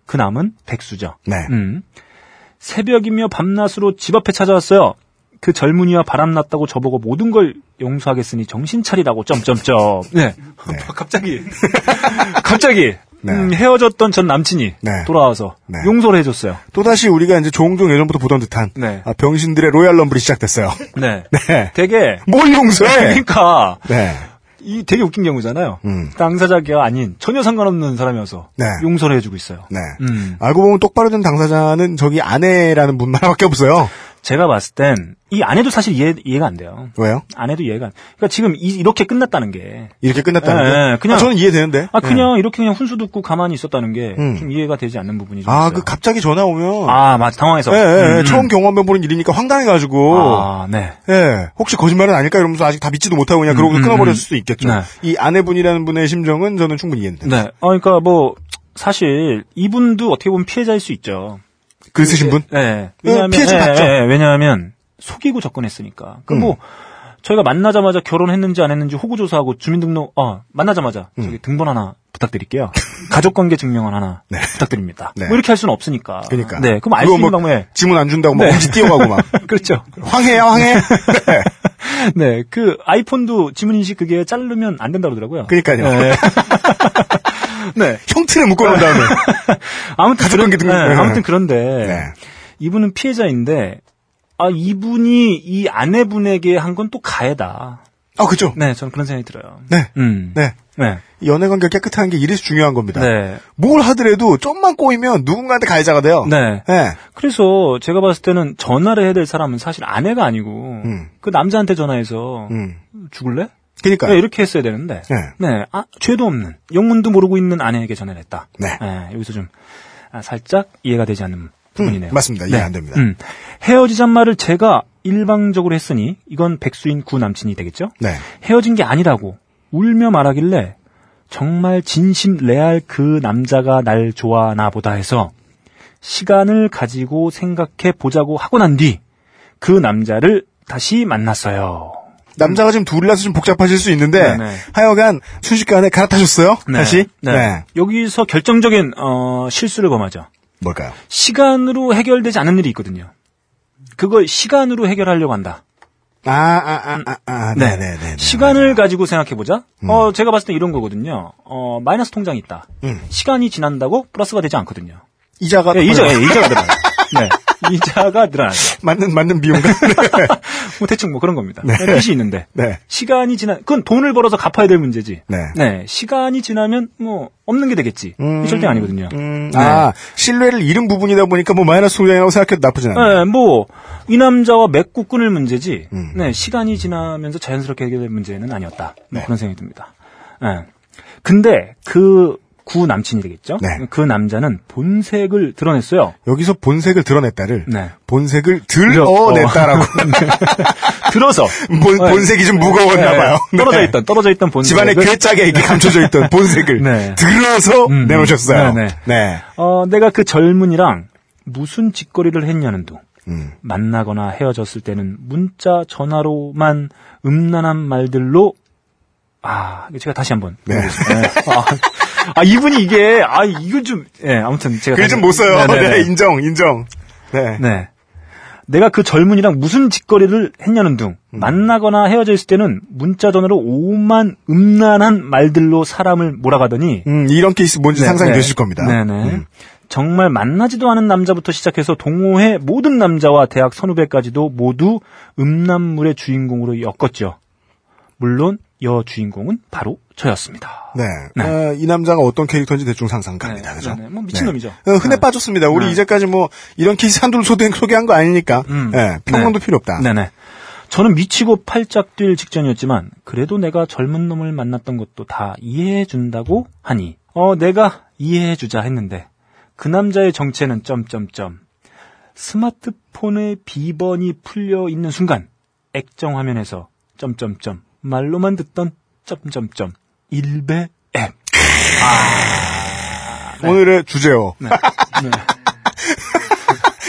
그 남은 백수죠. 네. 음. 새벽이며 밤낮으로 집 앞에 찾아왔어요. 그 젊은이와 바람났다고 저보고 모든 걸 용서하겠으니 정신 차리라고 점점점. 네. 네. 갑자기 갑자기 네. 음, 헤어졌던 전 남친이 네. 돌아와서 네. 용서를 해줬어요. 또다시 우리가 이제 종종 예전부터 보던 듯한 네. 아, 병신들의 로얄 럼블이 시작됐어요. 네. 네. 되게 뭘 용서해? 그러니까 네. 이 되게 웃긴 경우잖아요. 음. 당사자가 아닌 전혀 상관없는 사람이어서 네. 용서를 해주고 있어요. 네. 음. 알고 보면 똑바로 된 당사자는 저기 아내라는 분 하나밖에 없어요. 제가 봤을 땐이 아내도 사실 이해, 이해가 안 돼요. 왜요? 아내도 이해가 안. 그러니까 지금 이, 렇게 끝났다는 게. 이렇게 끝났다는 네, 게? 네, 그냥- 아, 저는 이해되는데. 아 그냥 이렇게 그냥 훈수 듣고 가만히 있었다는 게좀 음. 이해가 되지 않는 부분이 좀 아. 그 갑자기 전화 오면 아, 맞 당황해서. 예, 예, 예. 음, 처음 음. 경험해 보는 일이니까 황당해 가지고 아, 네. 예, 혹시 거짓말은 아닐까 이러면서 아직 다 믿지도 못하고 그냥 그러고 음, 끊어버렸을 음. 수도 있겠죠. 네. 이 아내분이라는 분의 심정은 저는 충분히 이해됩니다. 네. 어, 그러니까 뭐 사실 이분도 어떻게 보면 피해자일 수 있죠. 글 쓰신 분? 네. 예, 피해자 예? 예, 왜냐하면 속이고 접근했으니까. 그럼 음. 뭐 저희가 만나자마자 결혼했는지 안 했는지 호구 조사하고 주민등록 어 만나자마자 음. 저기 등본 하나 부탁드릴게요. 가족관계 증명원 하나 네. 부탁드립니다. 네. 뭐 이렇게 할 수는 없으니까. 그러니까. 네. 그럼 알 수 있는 뭐 방법에 지문 안 준다고 막 네. 엄지 뛰어가고 막 그렇죠. 황해야 황해. 네. 네. 그 아이폰도 지문 인식 그게 자르면 안 된다 그러더라고요. 그러니까요. 네. 네. 형틀에 묶어놓은 다음에. 아무튼 가족관계 등록- 네, 네. 아무튼 그런데 네. 이분은 피해자인데 아 이분이 이 아내분에게 한 건 또 가해다. 아 그죠. 네, 저는 그런 생각이 들어요. 네. 음. 네. 네. 연애 관계 깨끗한 게 이래서 중요한 겁니다. 네. 뭘 하더라도 좀만 꼬이면 누군가한테 가해자가 돼요. 네. 네. 그래서 제가 봤을 때는 전화를 해야 될 사람은 사실 아내가 아니고 음. 그 남자한테 전화해서 음. 죽을래? 그러니까. 네, 이렇게 했어야 되는데. 네. 네. 아, 죄도 없는 영문도 모르고 있는 아내에게 전화를 했다. 네. 여기서 좀 아, 살짝 이해가 되지 않는 부분이네요. 음, 맞습니다. 이해 안 됩니다. 음. 헤어지잔 말을 제가 일방적으로 했으니 이건 백수인 구 남친이 되겠죠? 네. 헤어진 게 아니라고 울며 말하길래 정말 진심 레알 그 남자가 날 좋아하나 보다 해서 시간을 가지고 생각해 보자고 하고 난 뒤 그 남자를 다시 만났어요. 남자가 지금 둘이라서 좀 복잡하실 수 있는데 네네. 하여간 순식간에 갈아타셨어요. 네. 다시. 네. 여기서 결정적인 어, 실수를 범하죠. 뭘까요? 시간으로 해결되지 않는 일이 있거든요. 그걸 시간으로 해결하려고 한다. 아, 아, 아, 아, 아, 네, 네, 네. 시간을 가지고 생각해보자. 어, 제가 봤을 때 이런 거거든요. 어, 마이너스 통장이 있다. 음. 시간이 지난다고 플러스가 되지 않거든요. 이자가 예, 이자, 예, 이자가 늘어나요. 네. 이자가 늘어나죠. 맞는 맞는 비용가. 뭐 대충 뭐 그런 겁니다. 네. 빚이 있는데. 네. 시간이 지나, 그건 돈을 벌어서 갚아야 될 문제지. 네. 시간이 지나면 뭐 없는 게 되겠지. 음. 이 절대 아니거든요. 음, 네. 아, 신뢰를 잃은 부분이다 보니까 뭐 마이너스 통장이라고 생각해도 나쁘진 않아요. 네, 뭐, 이 남자와 맺고 끊을 문제지, 음. 네, 시간이 지나면서 자연스럽게 해결될 문제는 아니었다. 뭐 네. 그런 생각이 듭니다. 네. 근데, 그, 구 남친이 되겠죠? 네. 그 남자는 본색을 드러냈어요. 여기서 본색을 드러냈다를 네. 본색을 들어- 들어냈다라고 들어서. 본, 본색이 좀 무거웠나 네, 봐요. 떨어져 네. 있던, 떨어져 있던 본색을. 집안에 괴짝에 이렇게 감춰져 있던 본색을 네. 들어서 음, 내놓으셨어요. 네, 네. 네. 어, 내가 그 젊은이랑 무슨 짓거리를 했냐는 둥. 음. 만나거나 헤어졌을 때는 문자, 전화로만 음란한 말들로 아, 제가 다시 한번. 네. 네. 아, 아, 이분이 이게, 아, 이건 좀, 예, 아무튼 제가. 글 다시- 좀못 써요. 네, 네, 네, 네. 인정, 인정. 네. 네. 내가 그 젊은이랑 무슨 짓거리를 했냐는 둥. 음. 만나거나 헤어져 있을 때는 문자 전화로 오만 음란한 말들로 사람을 몰아가더니 음, 이런 케이스 뭔지 네, 상상이 네. 되실 겁니다. 네네. 음. 정말 만나지도 않은 남자부터 시작해서 동호회 모든 남자와 대학 선후배까지도 모두 음란물의 주인공으로 엮었죠. 물론 여 주인공은 바로 저였습니다. 네. 네. 어, 이 남자가 어떤 캐릭터인지 대충 상상 갑니다. 그죠? 네, 뭐 미친놈이죠. 어, 흔해 네. 빠졌습니다. 우리 네. 이제까지 뭐 이런 케이스 한둘 소개, 소개한 거 아니니까. 음. 네, 평론도 네. 필요 없다. 네네. 저는 미치고 팔짝 뛸 직전이었지만 그래도 내가 젊은 놈을 만났던 것도 다 이해해 준다고 하니 어 내가 이해해 주자 했는데 그 남자의 정체는 점점점 스마트폰의 비번이 풀려 있는 순간 액정 화면에서 점점점 말로만 듣던 점점점 일배 앱. 오늘의 주제요. 네.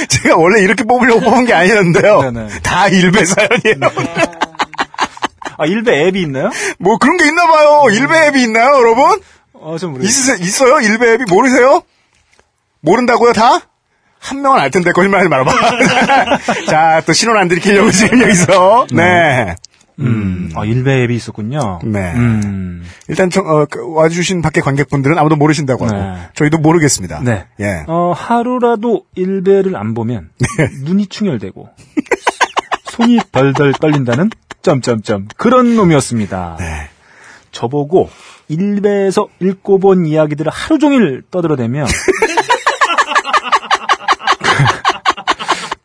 제가 원래 이렇게 뽑으려고 뽑은 게 아니었는데요. 네네. 다 일배 사연이에요. 아 일배 앱이 있나요? 뭐 그런 게 있나 봐요. 일배 앱이 있나요, 여러분? 어 좀 모르겠어요. 있으세요? 있 어요? 일배 앱이 모르세요? 모른다고요, 다? 한 명은 알 텐데 거짓말 하지 말아봐. 자, 또 신혼 안 들키려고 지금 여기서. 네. 음, 아 일배 앱이 있었군요. 네. 음. 일단 저, 어, 그 와주신 밖에 관객분들은 아무도 모르신다고 하고 네. 저희도 모르겠습니다. 네. 예. 어, 하루라도 일배를 안 보면 눈이 충혈되고 손이 덜덜 떨린다는 점점점 그런 놈이었습니다. 네. 저보고 일배에서 읽고 본 이야기들을 하루 종일 떠들어대며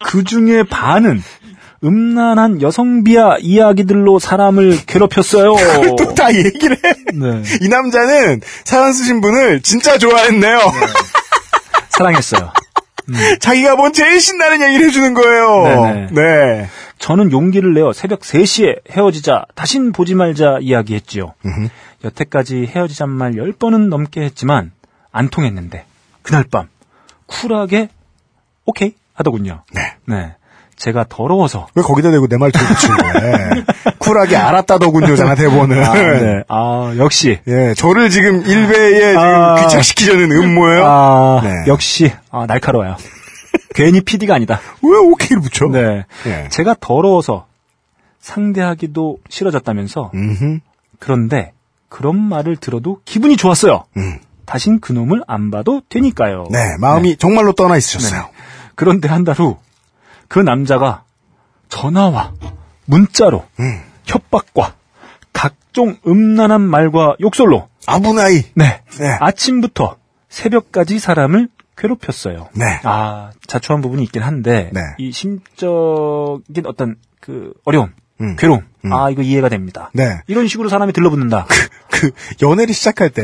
그 중에 반은 음란한 여성 비하 이야기들로 사람을 괴롭혔어요. 또 다 얘기를 해. 네. 이 남자는 사연 쓰신 분을 진짜 좋아했네요. 사랑했어요. 자기가 뭔 제일 신나는 얘기를 해주는 거예요. 네네. 네. 저는 용기를 내어 새벽 3시에 헤어지자, 다신 보지 말자 이야기했지요. 여태까지 헤어지잔 말 10번은 넘게 했지만 안 통했는데 그날 밤 쿨하게 오케이 하더군요. 네. 네. 제가 더러워서 왜 거기다 대고 내말 들붙이는 거야. 쿨하게 알았다더군요잖아, 대본을. 아, 네. 아, 역시 예, 저를 지금 일베에 아. 지금 귀착시키려는 음모예요? 아, 네. 역시 아, 날카로워요. 괜히 PD가 아니다. 왜 오케이를 붙여? 네. 예. 제가 더러워서 상대하기도 싫어졌다면서 음흠. 그런데 그런 말을 들어도 기분이 좋았어요. 음. 다신 그놈을 안 봐도 되니까요. 네, 마음이 정말로 떠나 있으셨어요. 그런데 한 달 후 그 남자가 전화와 문자로 음. 협박과 각종 음란한 말과 욕설로 아부나이. 네, 네. 아침부터 새벽까지 사람을 괴롭혔어요. 네. 아 자초한 부분이 있긴 한데 네. 이 심적인 어떤 그 어려움 음. 괴로움. 아, 이거 이해가 됩니다. 네. 이런 식으로 사람이 들러붙는다. 그 연애를 시작할 때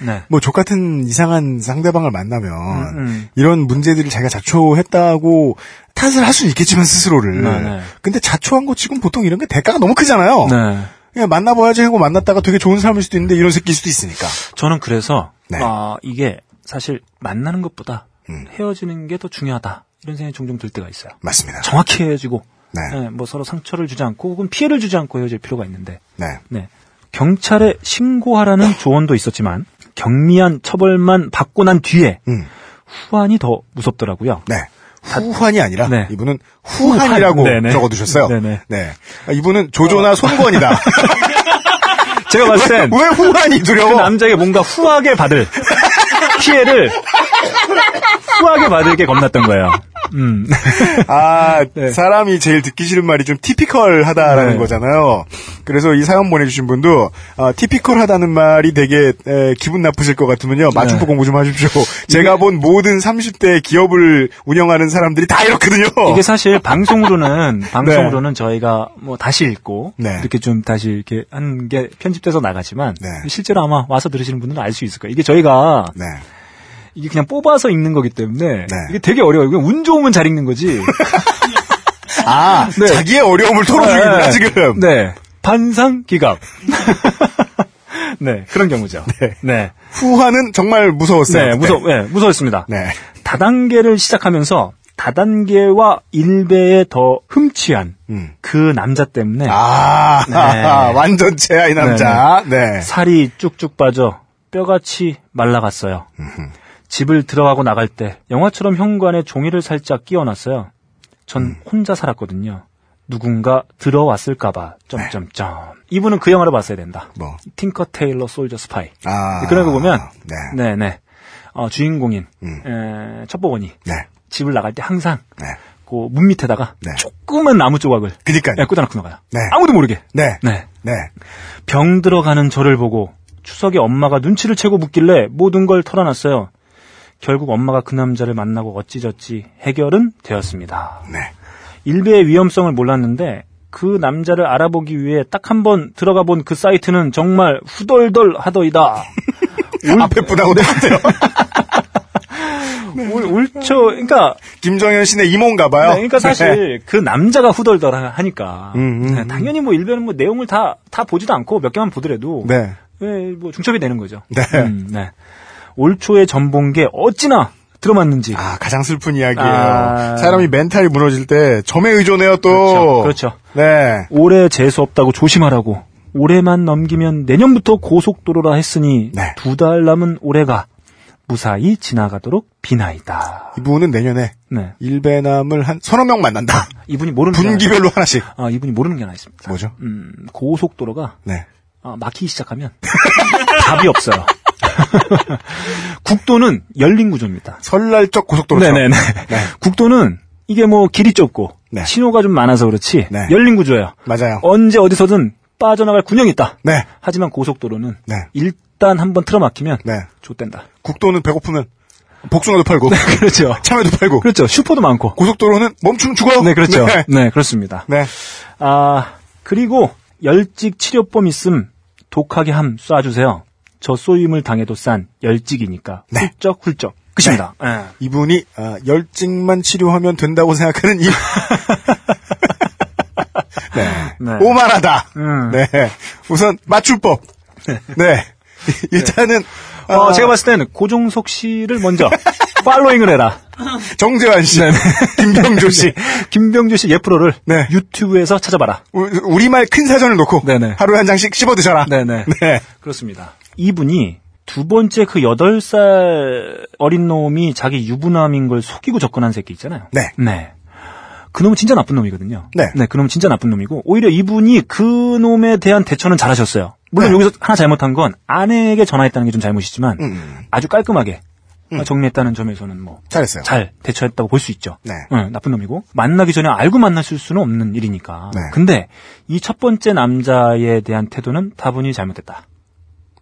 네. 뭐족 같은 이상한 상대방을 만나면 음, 음. 이런 문제들을 자기가 자초했다고 탓을 할 수는 있겠지만 스스로를 네, 네. 근데 자초한 거 지금 보통 이런 게 대가가 너무 크잖아요. 네. 그냥 만나봐야지 하고 만났다가 되게 좋은 사람일 수도 있는데 이런 새끼일 수도 있으니까. 저는 그래서 네. 아, 이게 사실 만나는 것보다 음. 헤어지는 게 더 중요하다. 이런 생각이 종종 들 때가 있어요. 맞습니다. 정확히 헤어지고 네. 네, 뭐 서로 상처를 주지 않고 혹은 피해를 주지 않고 헤어질 필요가 있는데 네. 네. 경찰에 신고하라는 조언도 있었지만 경미한 처벌만 받고 난 뒤에 음. 후환이 더 무섭더라고요. 네. 후환이 아니라 네. 이분은 후한이라고 후한. 네네. 적어두셨어요. 네네. 네. 아, 이분은 조조나 손권이다. 제가 봤을 땐 왜 후한이 그 두려워? 남자에게 뭔가 후하게 받을 피해를 후하게 받을 게 겁났던 거예요. 음. 아, 네. 사람이 제일 듣기 싫은 말이 좀 티피컬하다라는 네. 거잖아요. 그래서 이 사연 보내주신 분도 아, 티피컬하다는 말이 되게 에, 기분 나쁘실 것 같으면요. 맞춤법 네. 공부 좀 하십시오. 제가 본 모든 30대 기업을 운영하는 사람들이 다 이렇거든요. 이게 사실 방송으로는 방송으로는 저희가 뭐 다시 읽고 네. 이렇게 좀 다시 이렇게 한 게 편집돼서 나가지만 네. 실제로 아마 와서 들으시는 분들은 알 수 있을 거예요. 이게 저희가 네. 이게 그냥 뽑아서 읽는 거기 때문에 네. 이게 되게 어려워요. 운 좋으면 잘 읽는 거지. 아, 네. 자기의 어려움을 털어주는구나, 네. 지금. 네. 반상 기갑. 네, 그런 경우죠. 네. 네. 후한은 정말 무서웠어요. 네, 무서, 네, 무서웠습니다. 네. 다단계를 시작하면서 다단계와 일배에 더 흠취한 음. 그 남자 때문에 아, 네. 완전체야, 이 남자. 네. 살이 쭉쭉 빠져 뼈같이 말라갔어요. 집을 들어가고 나갈 때 영화처럼 현관에 종이를 살짝 끼워놨어요. 전 음. 혼자 살았거든요. 누군가 들어왔을까봐. 네. 점점점. 이분은 그 영화를 봤어야 된다. 뭐. 팅커 테일러 솔저 스파이. 아. 그런 거 보면 네. 네네 어, 주인공인 음. 에, 첩보원이 네. 집을 나갈 때 항상 네. 그문 밑에다가 네. 조그만 나무 조각을 그니까요. 예, 꽂아놓고 나가요. 네. 아무도 모르게. 네. 네. 네. 병 들어가는 저를 보고 추석에 엄마가 눈치를 채고 묻길래 모든 걸 털어놨어요. 결국 엄마가 그 남자를 만나고 어찌저찌 해결은 되었습니다. 네. 일배의 위험성을 몰랐는데 그 남자를 알아보기 위해 딱 한 번 들어가 본 그 사이트는 정말 후덜덜 하더이다. 앞에 뿌다고 똑같아요. 울, 울초, 그러니까, 김정현 씨네 이모인가 봐요. 네, 그러니까 사실 그 남자가 후덜덜 하니까 음, 음, 네, 음. 당연히 뭐 일배는 뭐 내용을 다 다 보지도 않고 몇 개만 보더라도 네. 네, 뭐 중첩이 되는 거죠. 네. 음, 네. 올 초에 전본게 어찌나 들어맞는지. 아, 가장 슬픈 이야기예요. 아. 사람이 멘탈이 무너질 때 점에 의존해요, 또. 그렇죠, 그렇죠. 네. 올해 재수 없다고 조심하라고. 올해만 넘기면 내년부터 고속도로라 했으니 네. 두달 남은 올해가 무사히 지나가도록 비나이다. 이분은 내년에 네. 일배남을 한 서너 명 만난다. 이분이 모르는 분기별로 하나씩. 있- 아, 이분이 모르는 게 하나 있습니다. 뭐죠? 음, 고속도로가 네. 아, 막히기 시작하면 답이 없어요. 국도는 열린 구조입니다. 설날적 고속도로죠. 네네 네. 국도는 이게 뭐 길이 좁고 네. 신호가 좀 많아서 그렇지 네. 열린 구조예요. 맞아요. 언제 어디서든 빠져나갈 군형이 있다. 네. 하지만 고속도로는 네. 일단 한번 틀어막히면 네. 좆된다. 국도는 배고프면 복숭아도 팔고 그렇죠. 참외도 팔고 그렇죠. 슈퍼도 많고. 고속도로는 멈추면 죽어요. 네, 그렇죠. 네. 네, 그렇습니다. 네. 아, 그리고 열직 치료법 있음 독하게 함 쏴주세요. 저 쏘임을 당해도 싼 열직이니까 네. 훌쩍 훌쩍. 끝입니다. 예. 이분이 아, 열증만 치료하면 된다고 생각하는 이 네. 네. 오만하다. 음. 네. 우선 맞출법. 네. 일단은 어, 아, 제가 봤을 때는 고종석 씨를 먼저 팔로잉을 해라. 정재환 씨, 네네. 김병조 씨, 김병주 씨 예프로를 네. 유튜브에서 찾아봐라. 우- 우리말 큰 사전을 놓고 네네. 하루에 한 장씩 씹어 드셔라. 네네. 네. 그렇습니다. 이분이 두 번째 그 여덟 살 어린 놈이 자기 유부남인 걸 속이고 접근한 새끼 있잖아요. 네. 네. 그 놈은 진짜 나쁜 놈이거든요. 네. 그 놈은 진짜 나쁜 놈이고, 오히려 이분이 그 놈에 대한 대처는 잘하셨어요. 물론 네. 여기서 하나 잘못한 건 아내에게 전화했다는 게 좀 잘못이지만, 음. 아주 깔끔하게 정리했다는 점에서는 뭐, 잘했어요. 잘 대처했다고 볼 수 있죠. 네. 응, 나쁜 놈이고 만나기 전에 알고 만났을 수는 없는 일이니까. 네. 근데 이 첫 번째 남자에 대한 태도는 다분히 잘못됐다.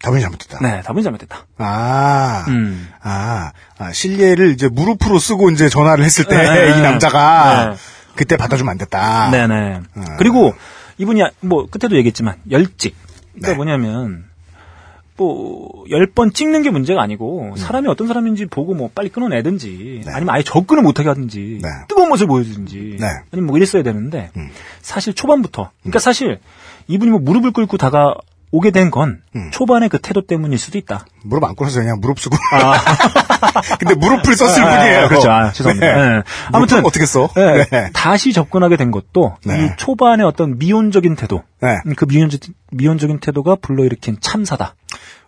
답이 잘못됐다. 네, 다분히 잘못됐다. 아, 음. 아, 아, 실례를 이제 무릎으로 쓰고 이제 전화를 했을 때이 네, 네. 남자가 네. 그때 받아주면 안 됐다. 네네. 음. 그리고 이분이 뭐 그때도 얘기했지만 열찍. 그러니까 네. 뭐냐면 뭐 열 번 찍는 게 문제가 아니고 사람이 어떤 사람인지 보고 뭐 빨리 끊어내든지 음. 네. 아니면 아예 접근을 못하게 하든지 네. 뜨거운 맛을 보여주든지 네. 아니면 뭐 이랬어야 되는데 음. 사실 초반부터 그러니까 사실 이분이 뭐 무릎을 꿇고 다가 오게 된건 음. 초반의 그 태도 때문일 수도 있다. 무릎 안 꿇어서 그냥 무릎 쓰고. 근데 무릎을 썼을 아, 뿐이에요. 그렇죠. 아, 죄송합니다. 네. 네. 아무튼 어떻게 써? 네, 네. 다시 접근하게 된 것도 네. 이 초반의 어떤 미온적인 태도, 네. 음, 그 미온적, 미온적인 태도가 불러일으킨 참사다.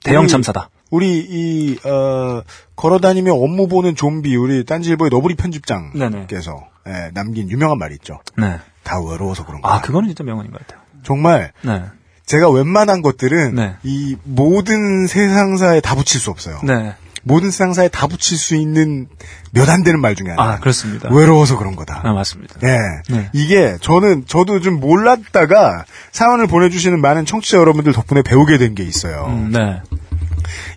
대형 우리- 참사다. 우리 이 어, 걸어다니며 업무 보는 좀비 우리 딴지일보의 너브리 편집장께서 예, 남긴 유명한 말이 있죠. 네. 다 외로워서 그런 거야. 아, 그거는 진짜 명언인 것 같아요. 정말 네. 제가 웬만한 것들은 네. 이 모든 세상사에 다 붙일 수 없어요. 네. 모든 세상사에 다 붙일 수 있는 몇 안 되는 말 중에 하나. 아, 그렇습니다. 외로워서 그런 거다. 아, 맞습니다. 예. 네. 이게 저는 저도 좀 몰랐다가 사연을 보내주시는 많은 청취자 여러분들 덕분에 배우게 된 게 있어요. 음, 네.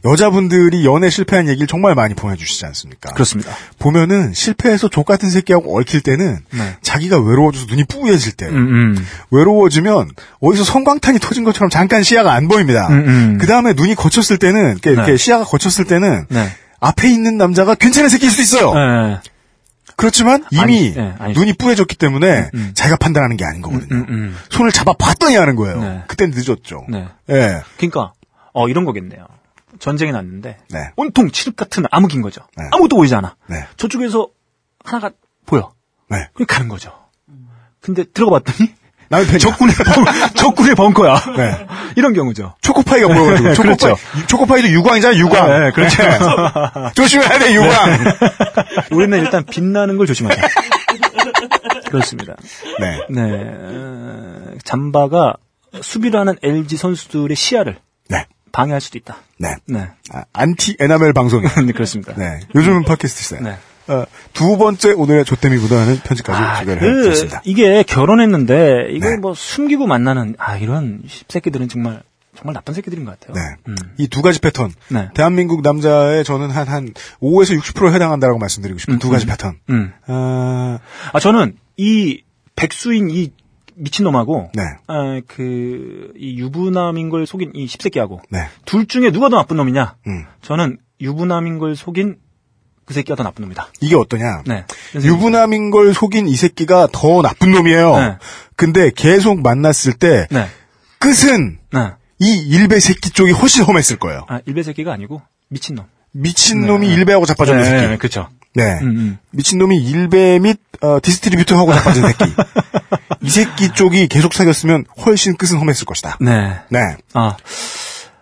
여자분들이 연애 실패한 얘기를 정말 많이 보내주시지 않습니까? 그렇습니다. 보면은 실패해서 족 같은 새끼하고 얽힐 때는 네. 자기가 외로워져서 눈이 뿌얘질 때 음, 음. 외로워지면 어디서 성광탄이 터진 것처럼 잠깐 시야가 안 보입니다. 음, 음. 그 다음에 눈이 거쳤을 때는 이렇게, 이렇게 네. 시야가 거쳤을 때는 네. 앞에 있는 남자가 괜찮은 새끼일 수 있어요. 네. 그렇지만 이미 아니, 네, 아니죠. 눈이 뿌얘졌기 때문에 음. 자기가 판단하는 게 아닌 거거든요. 음, 음. 손을 잡아 봤더니 하는 거예요. 네. 그땐 늦었죠. 네. 예. 그러니까 어 이런 거겠네요. 전쟁이 났는데 네. 온통 칠흑 같은 암흑인 거죠. 네. 아무것도 보이지 않아. 네. 저쪽에서 하나가 보여. 네. 그냥 가는 거죠. 근데 들어가 봤더니 편이야. 적군의 벙, 적군의 벙커야. 네. 이런 경우죠. 초코파이가 보여가지고. 초코파이, 그렇죠. 초코파이도 유광이잖아, 유광. 네, 그렇죠. 조심해야 돼, 유광. 우리는 일단 빛나는 걸 조심하자. 그렇습니다. 네. 네. 어, 잠바가 수비를 하는 LG 선수들의 시야를 네. 방해할 수도 있다. 네. 네. 아, 안티 에나멜 방송이. 네, 그렇습니다. 네. 요즘은 팟캐스트 시대. 네. 어, 두 번째 오늘의 조땜이 묻어나는 편지까지 아, 소개를 그, 해드렸습니다. 이게 결혼했는데, 이걸 네. 뭐 숨기고 만나는, 아, 이런 새끼들은 정말, 정말 나쁜 새끼들인 것 같아요. 네. 음. 이두 가지 패턴. 네. 대한민국 남자의 저는 한, 한 5에서 60% 해당한다라고 말씀드리고 싶은 음, 두 가지 음. 패턴. 음. 아, 아, 저는 이 백수인 이 미친놈하고, 네. 아, 그, 이 유부남인 걸 속인 이 십새끼하고, 네. 둘 중에 누가 더 나쁜 놈이냐? 음. 저는 유부남인 걸 속인 그 새끼가 더 나쁜 놈이다. 이게 어떠냐. 네. 유부남인 걸 속인 이 새끼가 더 나쁜 놈이에요. 네. 근데 계속 만났을 때 네. 끝은 네. 이 일베 새끼 쪽이 훨씬 험했을 거예요. 아, 일베 새끼가 아니고, 미친놈. 미친놈이 네. 일베하고 자빠졌는 네, 새끼. 네, 그쵸. 네. 음, 음. 미친놈이 일베 및 어, distributor 하고 자빠진 새끼. 이 새끼 쪽이 계속 사귀었으면 훨씬 끝은 험했을 것이다. 네. 네. 아,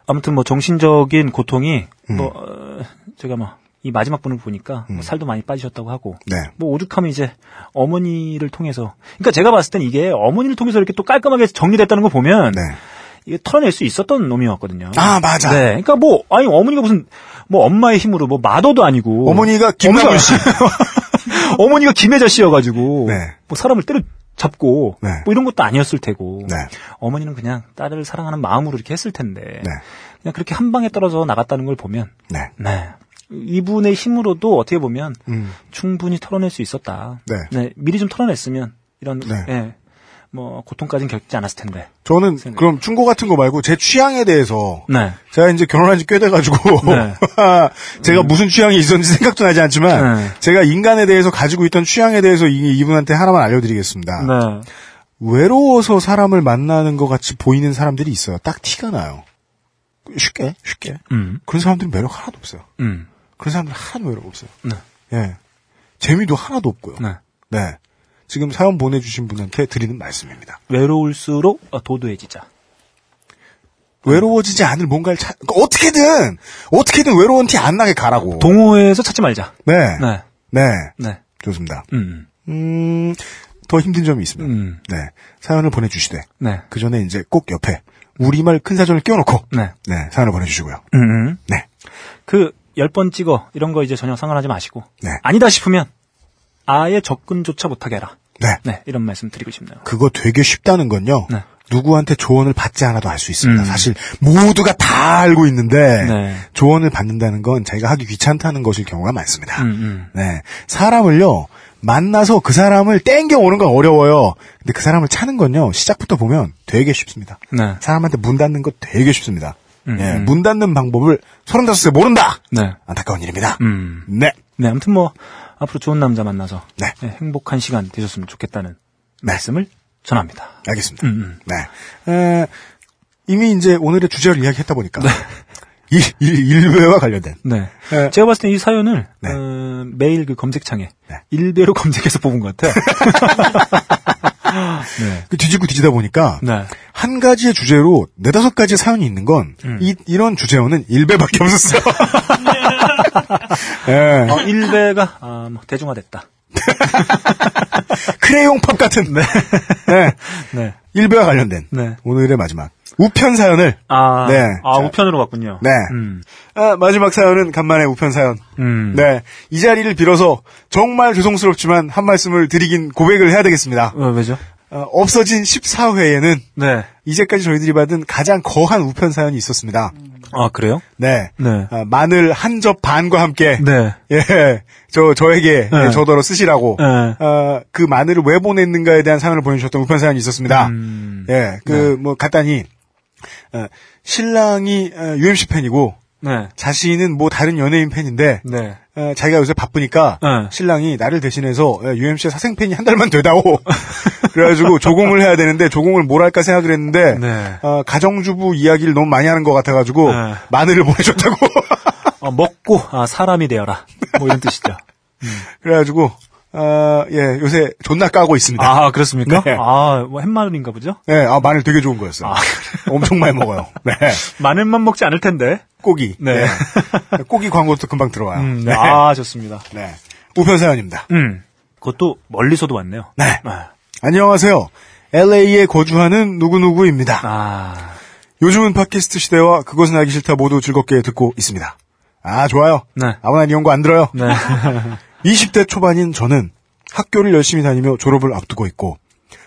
아무튼 뭐 정신적인 고통이 음. 뭐 어, 제가 뭐이 마지막 부분을 보니까 뭐 살도 많이 빠지셨다고 하고 네. 뭐 오죽하면 이제 어머니를 통해서 그러니까 제가 봤을 땐 이게 어머니를 통해서 이렇게 또 깔끔하게 정리됐다는 거 보면 네. 이게 털어낼 수 있었던 놈이었거든요. 아, 맞아. 네, 그러니까 뭐 아니 어머니가 무슨 뭐 엄마의 힘으로 뭐 마더도 아니고 어머니가 김나물 씨. 어머니가 김혜자 씨여가지고 네. 뭐 사람을 때려 잡고 네. 뭐 이런 것도 아니었을 테고 네. 어머니는 그냥 딸을 사랑하는 마음으로 이렇게 했을 텐데 네. 그냥 그렇게 한 방에 떨어져 나갔다는 걸 보면 네. 네 이분의 힘으로도 어떻게 보면 음. 충분히 털어낼 수 있었다. 네. 미리 좀 털어냈으면 이런 네. 예, 뭐 고통까지는 겪지 않았을 텐데. 저는 생각. 그럼 충고 같은 거 말고 제 취향에 대해서 네. 제가 이제 결혼한 지 꽤 돼가지고 네. 제가 무슨 취향이 있었는지 생각도 나지 않지만 네. 제가 인간에 대해서 가지고 있던 취향에 대해서 이, 이분한테 하나만 알려드리겠습니다. 네. 외로워서 사람을 만나는 것 같이 보이는 사람들이 있어요. 딱 티가 나요. 쉽게 쉽게 음. 그런 사람들은 매력 하나도 없어요. 음. 그런 사람들 하나도 매력 없어요. 네. 예, 재미도 하나도 없고요. 네. 네. 지금 사연 보내주신 분한테 드리는 말씀입니다. 외로울수록 어, 도도해지자. 외로워지지 않을 뭔가를 찾, 그러니까 어떻게든, 어떻게든 외로운 티 안 나게 가라고. 동호회에서 찾지 말자. 네. 네. 네. 네. 좋습니다. 음. 음, 더 힘든 점이 있습니다. 음. 네. 사연을 보내주시되, 네. 그 전에 이제 꼭 옆에, 우리말 큰 사전을 끼워놓고, 네. 네. 사연을 보내주시고요. 음. 네. 그, 열 번 찍어. 이런 거 이제 전혀 상관하지 마시고. 네. 아니다 싶으면, 아예 접근조차 못하게 해라. 네. 네. 이런 말씀 드리고 싶네요. 그거 되게 쉽다는 건요. 네. 누구한테 조언을 받지 않아도 알 수 있습니다. 음. 사실 모두가 다 알고 있는데 네. 조언을 받는다는 건 자기가 하기 귀찮다는 것일 경우가 많습니다. 음, 음. 네. 사람을요, 만나서 그 사람을 땡겨 오는 건 어려워요. 근데 그 사람을 찾는 건요, 시작부터 보면 되게 쉽습니다. 네. 사람한테 문 닫는 거 되게 쉽습니다. 음, 예, 음. 문 닫는 방법을 35세 모른다! 네. 안타까운 일입니다. 음. 네. 네, 아무튼 뭐 앞으로 좋은 남자 만나서 네. 네, 행복한 시간 되셨으면 좋겠다는 말씀을 전합니다. 알겠습니다. 음, 음. 네. 에, 이미 이제 오늘의 주제를 이야기했다 보니까. 일, 일, 일 배와 관련된. 네. 네. 제가 봤을 때 이 사연을 네. 어, 매일 그 검색창에 네. 일배로 검색해서 뽑은 것 같아요. 네. 그 뒤지고 뒤지다 보니까. 네. 한 가지의 주제로 네다섯 가지 사연이 있는 건, 음. 이, 이런 주제어는 일배밖에 없었어요. 예. 어, 일배가 아, 뭐 대중화됐다. 크레용 팝 같은. 네. 네. 일배와 관련된. 네. 오늘의 마지막. 우편 사연을. 아, 네. 아 자. 우편으로 갔군요. 네. 음. 아, 마지막 사연은 간만에 우편 사연. 음. 네. 이 자리를 빌어서 정말 죄송스럽지만 한 말씀을 드리긴 고백을 해야 되겠습니다. 어, 왜죠? 어, 없어진 14회에는 네. 이제까지 저희들이 받은 가장 거한 우편 사연이 있었습니다. 아, 그래요? 네. 네. 아, 마늘 한 접 반과 함께 네. 예, 저 저에게 네. 예, 저더러 쓰시라고 네. 어, 그 마늘을 왜 보냈는가에 대한 사연을 보내주셨던 우편 사연이 있었습니다. 음. 예, 그 뭐 간단히 어, 신랑이 어, UMC 팬이고 네. 자신은 뭐 다른 연예인 팬인데 네. 어, 자기가 요새 바쁘니까 네. 신랑이 나를 대신해서 예, UMC의 사생 팬이 한 달만 되다오. 그래가지고 조공을 해야 되는데 조공을 뭘 할까 생각을 했는데 네. 어, 가정주부 이야기를 너무 많이 하는 것 같아가지고 네. 마늘을 보내줬다고. 어, 먹고 아, 사람이 되어라. 뭐 이런 뜻이죠. 그래가지고 어, 예 요새 존나 까고 있습니다. 아, 그렇습니까? 네. 아, 뭐 햇마늘인가 보죠? 예, 아 마늘 되게 좋은 거였어요. 아, 엄청 많이 먹어요. 네, 마늘만 먹지 않을 텐데. 꼬기. 네. 네. 꼬기 광고도 금방 들어와요. 음, 네. 아, 좋습니다. 네. 우편 사연입니다. 음. 그것도 멀리서도 왔네요. 네. 아. 안녕하세요. LA에 거주하는 누구누구입니다. 아. 요즘은 팟캐스트 시대와 그것은 알기 싫다 모두 즐겁게 듣고 있습니다. 아, 좋아요. 네. 아무나 이런 거 안 들어요. 네. 20대 초반인 저는 학교를 열심히 다니며 졸업을 앞두고 있고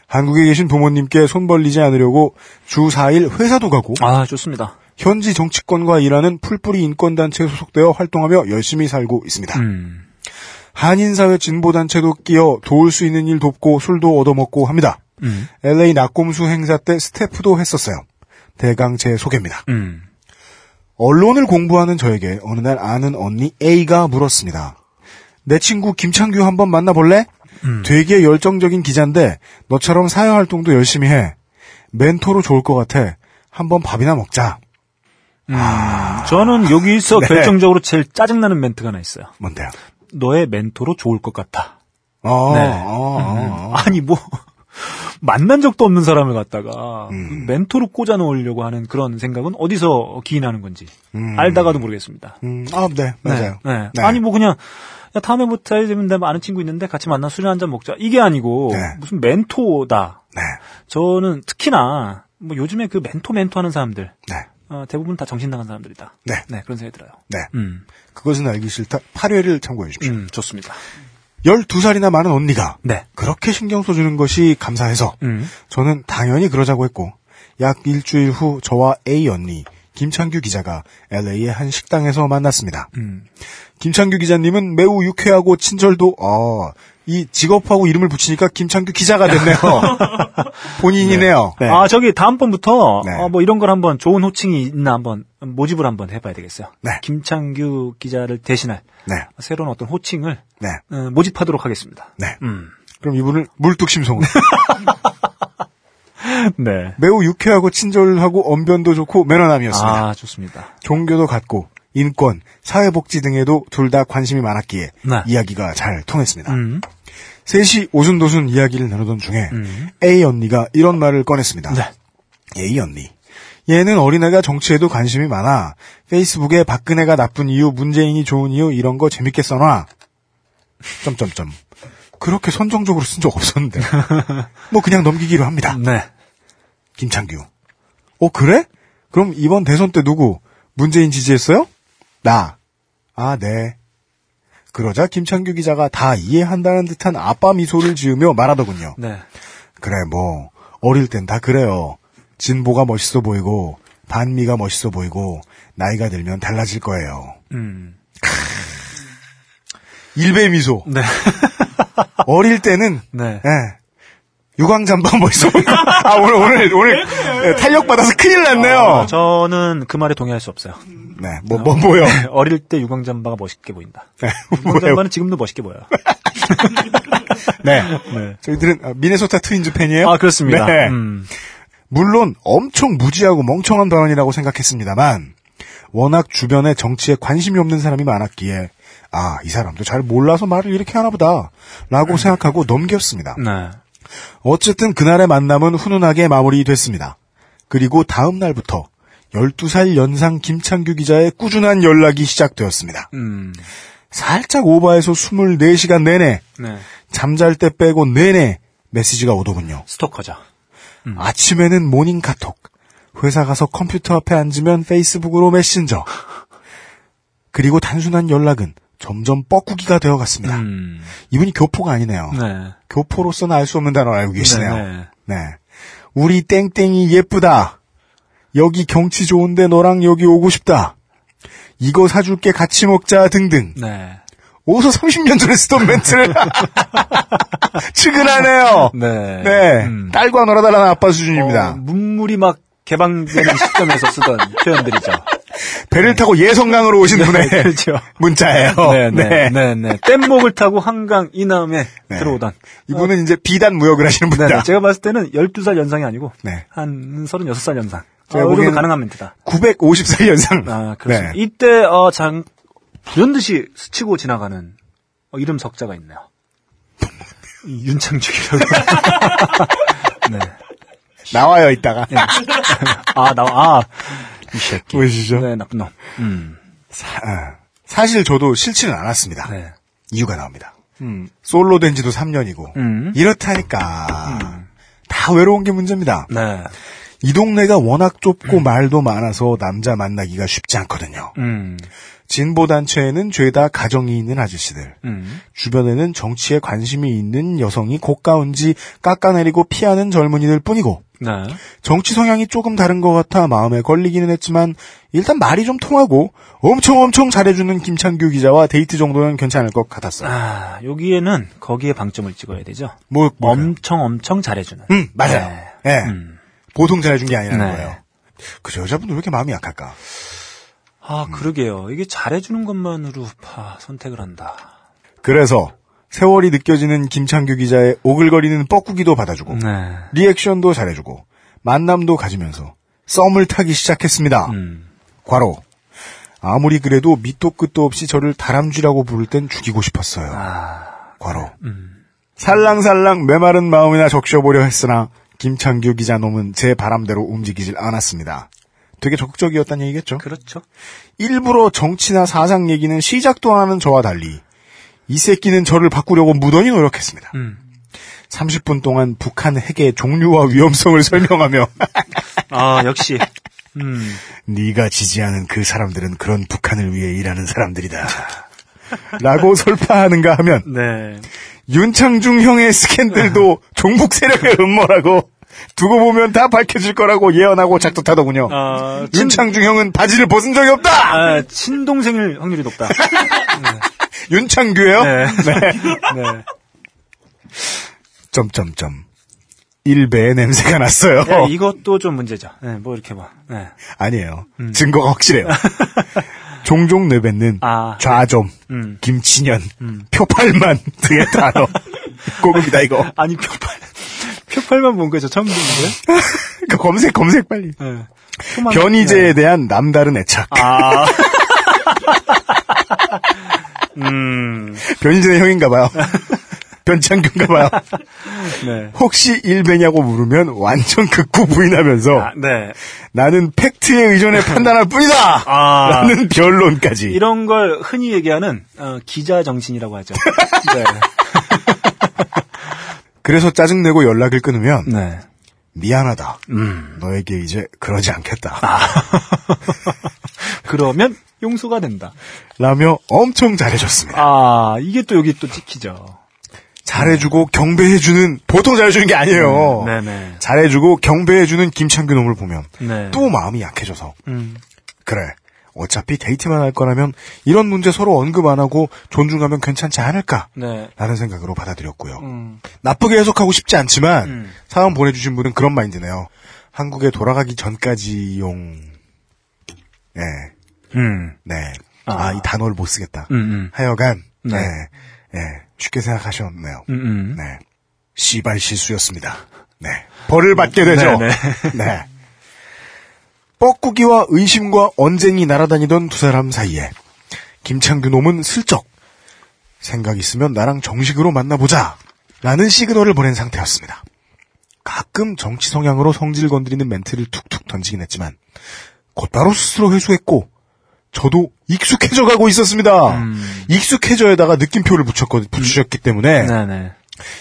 한국에 계신 부모님께 손 벌리지 않으려고 주 4일 회사도 가고 아, 좋습니다. 현지 정치권과 일하는 풀뿌리 인권단체에 소속되어 활동하며 열심히 살고 있습니다. 음. 한인사회 진보단체도 끼어 도울 수 있는 일 돕고 술도 얻어먹고 합니다. 음. LA 낙곰수 행사 때 스태프도 했었어요. 대강 제 소개입니다. 음. 언론을 공부하는 저에게 어느 날 아는 언니 A가 물었습니다. 내 친구 김창규 한번 만나볼래? 음. 되게 열정적인 기자인데 너처럼 사회 활동도 열심히 해. 멘토로 좋을 것 같아. 한번 밥이나 먹자. 음. 저는 여기서 네. 결정적으로 제일 짜증나는 멘트가 하나 있어요. 뭔데요? 너의 멘토로 좋을 것 같아. 어, 네. 어, 어, 어. 아니 뭐 만난 적도 없는 사람을 갖다가 음. 멘토로 꽂아 놓으려고 하는 그런 생각은 어디서 기인하는 건지 음. 알다가도 모르겠습니다. 음, 아, 네, 맞아요. 네. 네. 아니 뭐 그냥 야, 다음에 뭐 사이 되면 아는 친구 있는데 같이 만나 술한잔 먹자. 이게 아니고 네. 무슨 멘토다. 네, 저는 특히나 뭐 요즘에 그 멘토 멘토 하는 사람들 네, 어, 대부분 다 정신 나간 사람들이다. 네, 네 그런 생각이 들어요. 네. 음, 그것은 알기 싫다. 8회를 참고해 주십시오. 음 좋습니다. 12살이나 많은 언니가 네. 그렇게 신경 써주는 것이 감사해서 음. 저는 당연히 그러자고 했고 약 일주일 후 저와 A 언니 김창규 기자가 LA의 한 식당에서 만났습니다. 음. 김창규 기자님은 매우 유쾌하고 친절도 어, 이 직업하고 이름을 붙이니까 김창규 기자가 됐네요. 본인이네요. 네. 아 저기 다음번부터 네. 어, 뭐 이런 걸 한번 좋은 호칭이 있나 한번 모집을 한번 해봐야 되겠어요. 네. 김창규 기자를 대신할 네. 새로운 어떤 호칭을 네. 어, 모집하도록 하겠습니다. 네. 음. 그럼 이분을 물뚝심송으로 네. 매우 유쾌하고 친절하고 언변도 좋고 매너남이었습니다. 아 좋습니다. 종교도 같고 인권, 사회복지 등에도 둘 다 관심이 많았기에 네. 이야기가 잘 통했습니다. 음. 셋이 오순도순 이야기를 나누던 중에 음. A 언니가 이런 말을 꺼냈습니다. 네. A 언니. 얘는 어린애가 정치에도 관심이 많아. 페이스북에 박근혜가 나쁜 이유, 문재인이 좋은 이유 이런 거 재밌게 써놔. 점점점. 그렇게 선정적으로 쓴 적 없었는데. 뭐 그냥 넘기기로 합니다. 네. 김창규. 어 그래? 그럼 이번 대선 때 누구? 문재인 지지했어요? 나. 아 네. 그러자 김창규 기자가 다 이해한다는 듯한 아빠 미소를 지으며 말하더군요. 네. 그래 뭐 어릴 땐 다 그래요. 진보가 멋있어 보이고 반미가 멋있어 보이고 나이가 들면 달라질 거예요. 음. 일배 미소. 네. 어릴 때는 네. 예. 유광잠바 뭐 있어. 아, 오늘, 오늘, 오늘, 예, 탄력받아서 큰일 났네요. 어, 저는 그 말에 동의할 수 없어요. 네, 뭐, 뭐, 뭐요? 어릴 때 유광잠바가 멋있게 보인다. 네, 뭐요? 유광잠바는 지금도 멋있게 보여요. 네. 네. 저희들은 아, 미네소타 트윈즈 팬이에요? 아, 그렇습니다. 네. 음. 물론 엄청 무지하고 멍청한 발언이라고 생각했습니다만 워낙 주변에 정치에 관심이 없는 사람이 많았기에 아, 이 사람도 잘 몰라서 말을 이렇게 하나 보다 라고 생각하고 넘겼습니다. 네. 어쨌든 그날의 만남은 훈훈하게 마무리됐습니다. 그리고 다음 날부터 12살 연상 김창규 기자의 꾸준한 연락이 시작되었습니다. 음. 살짝 오버해서 24시간 내내 네. 잠잘 때 빼고 내내 메시지가 오더군요. 스토커죠. 아침에는 morning 카톡, 회사 가서 컴퓨터 앞에 앉으면 페이스북으로 메신저. 그리고 단순한 연락은 점점 뻐꾸기가 되어 갔습니다. 음. 이분이 교포가 아니네요. 네. 교포로서는 알 수 없는 단어를 알고 계시네요. 네, 네. 우리 땡땡이 예쁘다. 여기 경치 좋은데 너랑 여기 오고 싶다. 이거 사줄게 같이 먹자 등등. 네. 어디서 30년 전에 쓰던 멘트를 측은하네요. 네. 네. 음. 딸과 놀아달라는 아빠 수준입니다. 어, 문물이 막 개방되는 시점에서 쓰던 표현들이죠. 배를 타고 예성강으로 오신 분의 그렇죠. 문자예요. 네, 네, 네, 네. 뗏목을 타고 한강 이남에 네. 들어오던. 이분은 이제 비단 무역을 하시는 네, 분이다. 네. 제가 봤을 때는 12살 연상이 아니고 네. 한 36살 연상. 제가 정도 보기에는 가능한 멘트다. 950살 연상. 아, 그렇습니다. 네. 이때 어, 장 불현듯이 스치고 지나가는 어, 이름 석자가 있네요. 이 윤창중이라고. 네. 나와요, 이따가. 아, 나, 아, 이 새끼. 보이시죠? 네, 나쁜 놈. 음. 사, 아, 사실 저도 싫지는 않았습니다. 네. 이유가 나옵니다. 음. 솔로 된 지도 3년이고. 음. 이렇다니까. 다 외로운 게 문제입니다. 네. 이 동네가 워낙 좁고 말도 많아서 남자 만나기가 쉽지 않거든요. 음. 진보 단체에는 죄다 가정이 있는 아저씨들. 음. 주변에는 정치에 관심이 있는 여성이 고가운지 깎아내리고 피하는 젊은이들 뿐이고 네. 정치 성향이 조금 다른 것 같아 마음에 걸리기는 했지만 일단 말이 좀 통하고 엄청 엄청 잘해주는 김창규 기자와 데이트 정도는 괜찮을 것 같았어요. 아, 여기에는 거기에 방점을 찍어야 되죠. 뭐, 뭐 엄청 엄청 잘해주는. 음, 맞아요. 네. 예. 음. 보통 잘해준 게 아니라는 네. 거예요. 그 여자분들 왜 이렇게 마음이 약할까? 아, 그러게요. 이게 잘해주는 것만으로 아, 선택을 한다. 그래서 세월이 느껴지는 김창규 기자의 오글거리는 뻐꾸기도 받아주고 네. 리액션도 잘해주고 만남도 가지면서 썸을 타기 시작했습니다. 음. 과로. 아무리 그래도 밑도 끝도 없이 저를 다람쥐라고 부를 땐 죽이고 싶었어요. 아, 과로. 음. 살랑살랑 메마른 마음이나 적셔보려 했으나 김창규 기자 놈은 제 바람대로 움직이질 않았습니다. 되게 적극적이었다는 얘기겠죠? 그렇죠. 일부러 정치나 사상 얘기는 시작도 안 하는 저와 달리 이 새끼는 저를 바꾸려고 무던히 노력했습니다. 음. 30분 동안 북한 핵의 종류와 위험성을 설명하며 아, 역시. 음. 네가 지지하는 그 사람들은 그런 북한을 위해 일하는 사람들이다. 라고 설파하는가 하면 네. 윤창중 형의 스캔들도 종북 세력의 음모라고 두고 보면 다 밝혀질 거라고 예언하고 작두타더군요. 아, 친, 윤창중 형은 바지를 벗은 적이 없다. 아, 친동생일 확률이 높다. 윤창규예요? 네. 네. 점점점. 일배의 냄새가 났어요. 야, 이것도 좀 문제죠. 네, 뭐 이렇게 봐. 네. 아니에요. 증거가 확실해요. 종종 내뱉는 아, 좌좀, 음. 김치년, 표팔만 등의 단어. 고급이다 이거. 아니, 표팔. 표팔만 본 거죠. 처음 듣는 거예요? 그 검색 검색 빨리. 네. 변희재에 네. 대한 남다른 애착. 아. 음. 변희재는 형인가 봐요. 변창규인가 봐요. 네. 혹시 일배냐고 물으면 완전 극구 부인하면서 아, 네. 나는 팩트에 의존해 판단할 뿐이다. 아. 라는 변론까지. 이런 걸 흔히 얘기하는 어, 기자 정신이라고 하죠. 네. 그래서 짜증내고 연락을 끊으면 네. 미안하다. 음. 너에게 이제 그러지 않겠다. 그러면 용서가 된다. 라며 엄청 잘해줬습니다. 아, 이게 또 여기 또 찍히죠. 잘해주고 경배해주는 보통 잘해주는 게 아니에요. 네네. 잘해주고 경배해주는 김창규 놈을 보면 네. 또 마음이 약해져서 음. 그래 어차피 데이트만 할 거라면 이런 문제 서로 언급 안 하고 존중하면 괜찮지 않을까? 네. 라는 생각으로 받아들였고요. 음. 나쁘게 해석하고 싶지 않지만 음. 사연 보내주신 분은 그런 마인드네요. 한국에 돌아가기 전까지용 네, 음. 네. 아. 아, 이 단어를 못 쓰겠다. 음. 음. 하여간 네, 네. 네, 쉽게 생각하셨네요. 음. 음. 네, 씨발 실수였습니다. 네, 벌을 받게 되죠. 네, 네. 뻐꾸기와 의심과 언쟁이 날아다니던 두 사람 사이에 김창규 놈은 슬쩍 생각 있으면 나랑 정식으로 만나보자 라는 시그널을 보낸 상태였습니다. 가끔 정치 성향으로 성질 건드리는 멘트를 툭툭 던지긴 했지만 곧바로 스스로 회수했고 저도 익숙해져 가고 있었습니다. 음. 익숙해져에다가 느낌표를 붙였거, 붙이셨기 때문에 네, 네.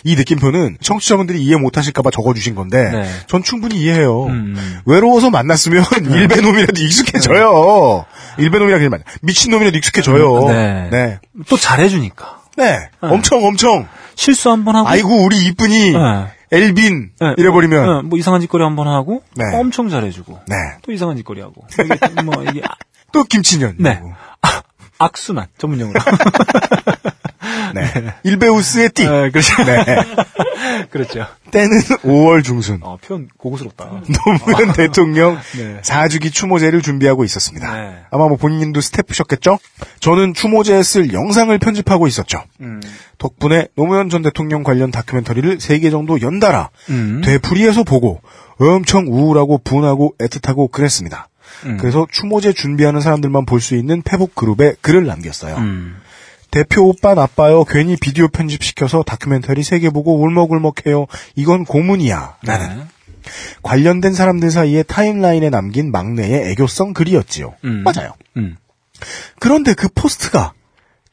이 느낌표는 청취자분들이 이해 못하실까봐 적어주신 건데 네. 전 충분히 이해해요. 음. 외로워서 만났으면 일베놈이라도 익숙해져요. 일베놈이라 그러면 미친 놈이라도 익숙해져요. 네. 네. 또 잘해주니까. 네. 엄청 엄청 실수 한 번 하고. 아이고 우리 이쁜이 네. 엘빈 네. 이래버리면 네, 뭐 이상한 짓거리 한 번 하고. 네. 엄청 잘해주고. 네. 또 이상한 짓거리 하고. 뭐 이게 아- 또 김치년. 네. 악순환 전문용어로. 네. 일베우스의 띠. 네, 그렇죠. 네. 그렇죠. 때는 5월 중순. 어, 표현 고급스럽다. 노무현 대통령 네. 4주기 추모제를 준비하고 있었습니다. 네. 아마 뭐 본인도 스태프셨겠죠? 저는 추모제에 쓸 영상을 편집하고 있었죠. 음. 덕분에 노무현 전 대통령 관련 다큐멘터리를 3개 정도 연달아 음. 되풀이해서 보고 엄청 우울하고 분하고 애틋하고 그랬습니다. 음. 그래서 추모제 준비하는 사람들만 볼 수 있는 페북 그룹에 글을 남겼어요. 음. 대표 오빠 나빠요. 괜히 비디오 편집시켜서 다큐멘터리 3개 보고 울먹울먹해요. 이건 고문이야. 라는 네. 관련된 사람들 사이에 timeline에 남긴 막내의 애교성 글이었지요. 음. 맞아요. 음. 그런데 그 post가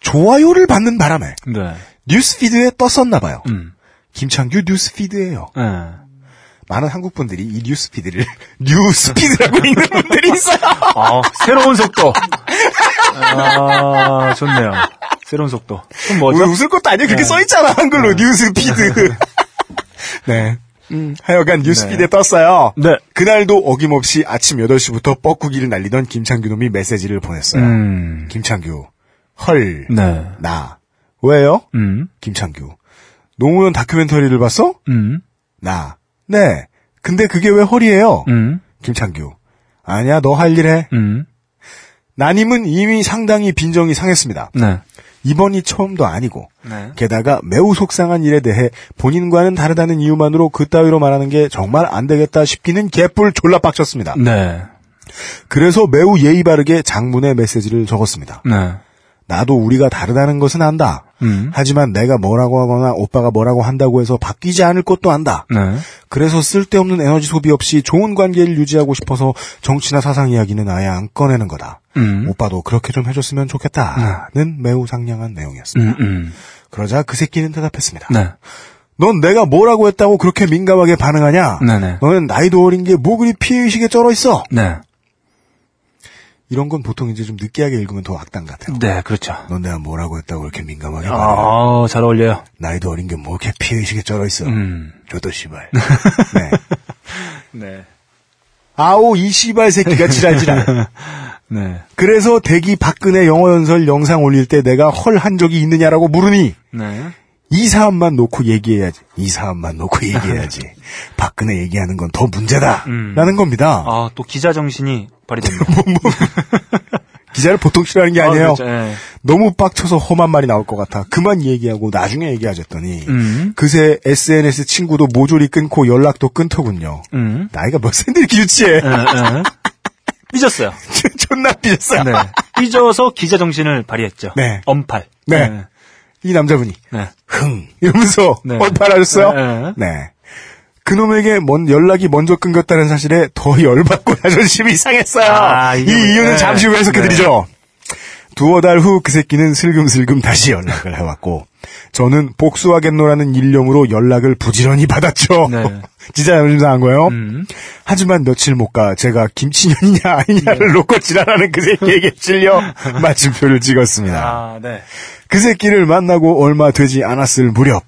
좋아요를 받는 바람에 네. news feed에 떴었나 봐요. 음. 김창규 news feed예요. 네. 많은 한국 분들이 이 news feed를 new speed라고 읽는 분들이 있어요. 아, 새로운 속도. 아, 좋네요. 새로운 속도. 그럼 뭐죠? 왜 웃을 것도 아니에요. 그렇게 네. 써 있잖아 한글로 뉴스피드. 네. 하여간 뉴스피드에 떴어요. 네. 그날도 어김없이 아침 8시부터 뻐꾸기를 날리던 김창규 놈이 메시지를 보냈어요. 음. 김창규. 헐. 네. 나. 왜요? 음. 김창규. 노무현 다큐멘터리를 봤어? 음. 나. 네. 근데 그게 왜 헐이에요? 음. 김창규. 아니야, 너 할 일 해. 음. 나님은 이미 상당히 빈정이 상했습니다. 네. 이번이 처음도 아니고, 네. 게다가 매우 속상한 일에 대해 본인과는 다르다는 이유만으로 그따위로 말하는 게 정말 안 되겠다 싶기는 개뿔 졸라 빡쳤습니다. 네. 그래서 매우 예의 바르게 장문의 메시지를 적었습니다. 네. 나도 우리가 다르다는 것은 안다. 음. 하지만 내가 뭐라고 하거나 오빠가 뭐라고 한다고 해서 바뀌지 않을 것도 안다. 네. 그래서 쓸데없는 에너지 소비 없이 좋은 관계를 유지하고 싶어서 정치나 사상 이야기는 아예 안 꺼내는 거다. 음. 오빠도 그렇게 좀 해줬으면 좋겠다는 매우 상냥한 내용이었습니다. 음, 음. 그러자 그 새끼는 대답했습니다. 네. 넌 내가 뭐라고 했다고 그렇게 민감하게 반응하냐? 네네. 너는 나이도 어린 게 뭐 그리 피해의식에 쩔어 있어? 네. 이런 건 보통 이제 좀 느끼하게 읽으면 더 악당 같아요. 네, 그렇죠. 넌 내가 뭐라고 했다고 그렇게 민감하게? 아, 잘 어울려요. 나이도 어린 게 뭐 이렇게 피해의식에 쩔어 있어? 음. 저도 씨발. 네. 네. 아오 이 씨발 새끼가 지랄지랄. 네. 그래서 대기 박근혜 영어 연설 영상 올릴 때 내가 헐 한 적이 있느냐라고 물으니 네. 이 사안만 놓고 얘기해야지. 이 사안만 놓고 얘기해야지. 박근혜 얘기하는 건 더 문제다. 음. 라는 겁니다. 아, 또 기자 정신이 발휘됩니다. 기자를 보통 싫어하는 게 아니에요. 아, 그렇죠. 예. 너무 빡쳐서 험한 말이 나올 것 같아. 그만 얘기하고 나중에 얘기하셨더니 음. 그새 SNS 친구도 모조리 끊고 연락도 끊더군요. 음. 나이가 몇 살인데 이렇게 유치해. 예, 예. 삐졌어요. 존나 삐졌어. 네. 삐져서 기자 정신을 발휘했죠. 네. 엄팔. 네. 이 남자분이 네. 흥 이러면서 네. 얼팔하셨어요. 네. 네. 그놈에게 먼 연락이 먼저 끊겼다는 사실에 더 열받고 자존심이 상했어요. 아, 이 이유는 네. 잠시 후에 해석해드리죠. 두어 달 후 그 새끼는 슬금슬금 다시 연락을 해왔고 저는 복수하겠노라는 일념으로 연락을 부지런히 받았죠. 네. 진짜 자존심 상한 거예요. 음. 하지만 며칠 못 가 제가 김치년이냐 아니냐를 놓고 지랄하는 그 새끼에게 찔려 마침표를 찍었습니다. 아, 네. 그 새끼를 만나고 얼마 되지 않았을 무렵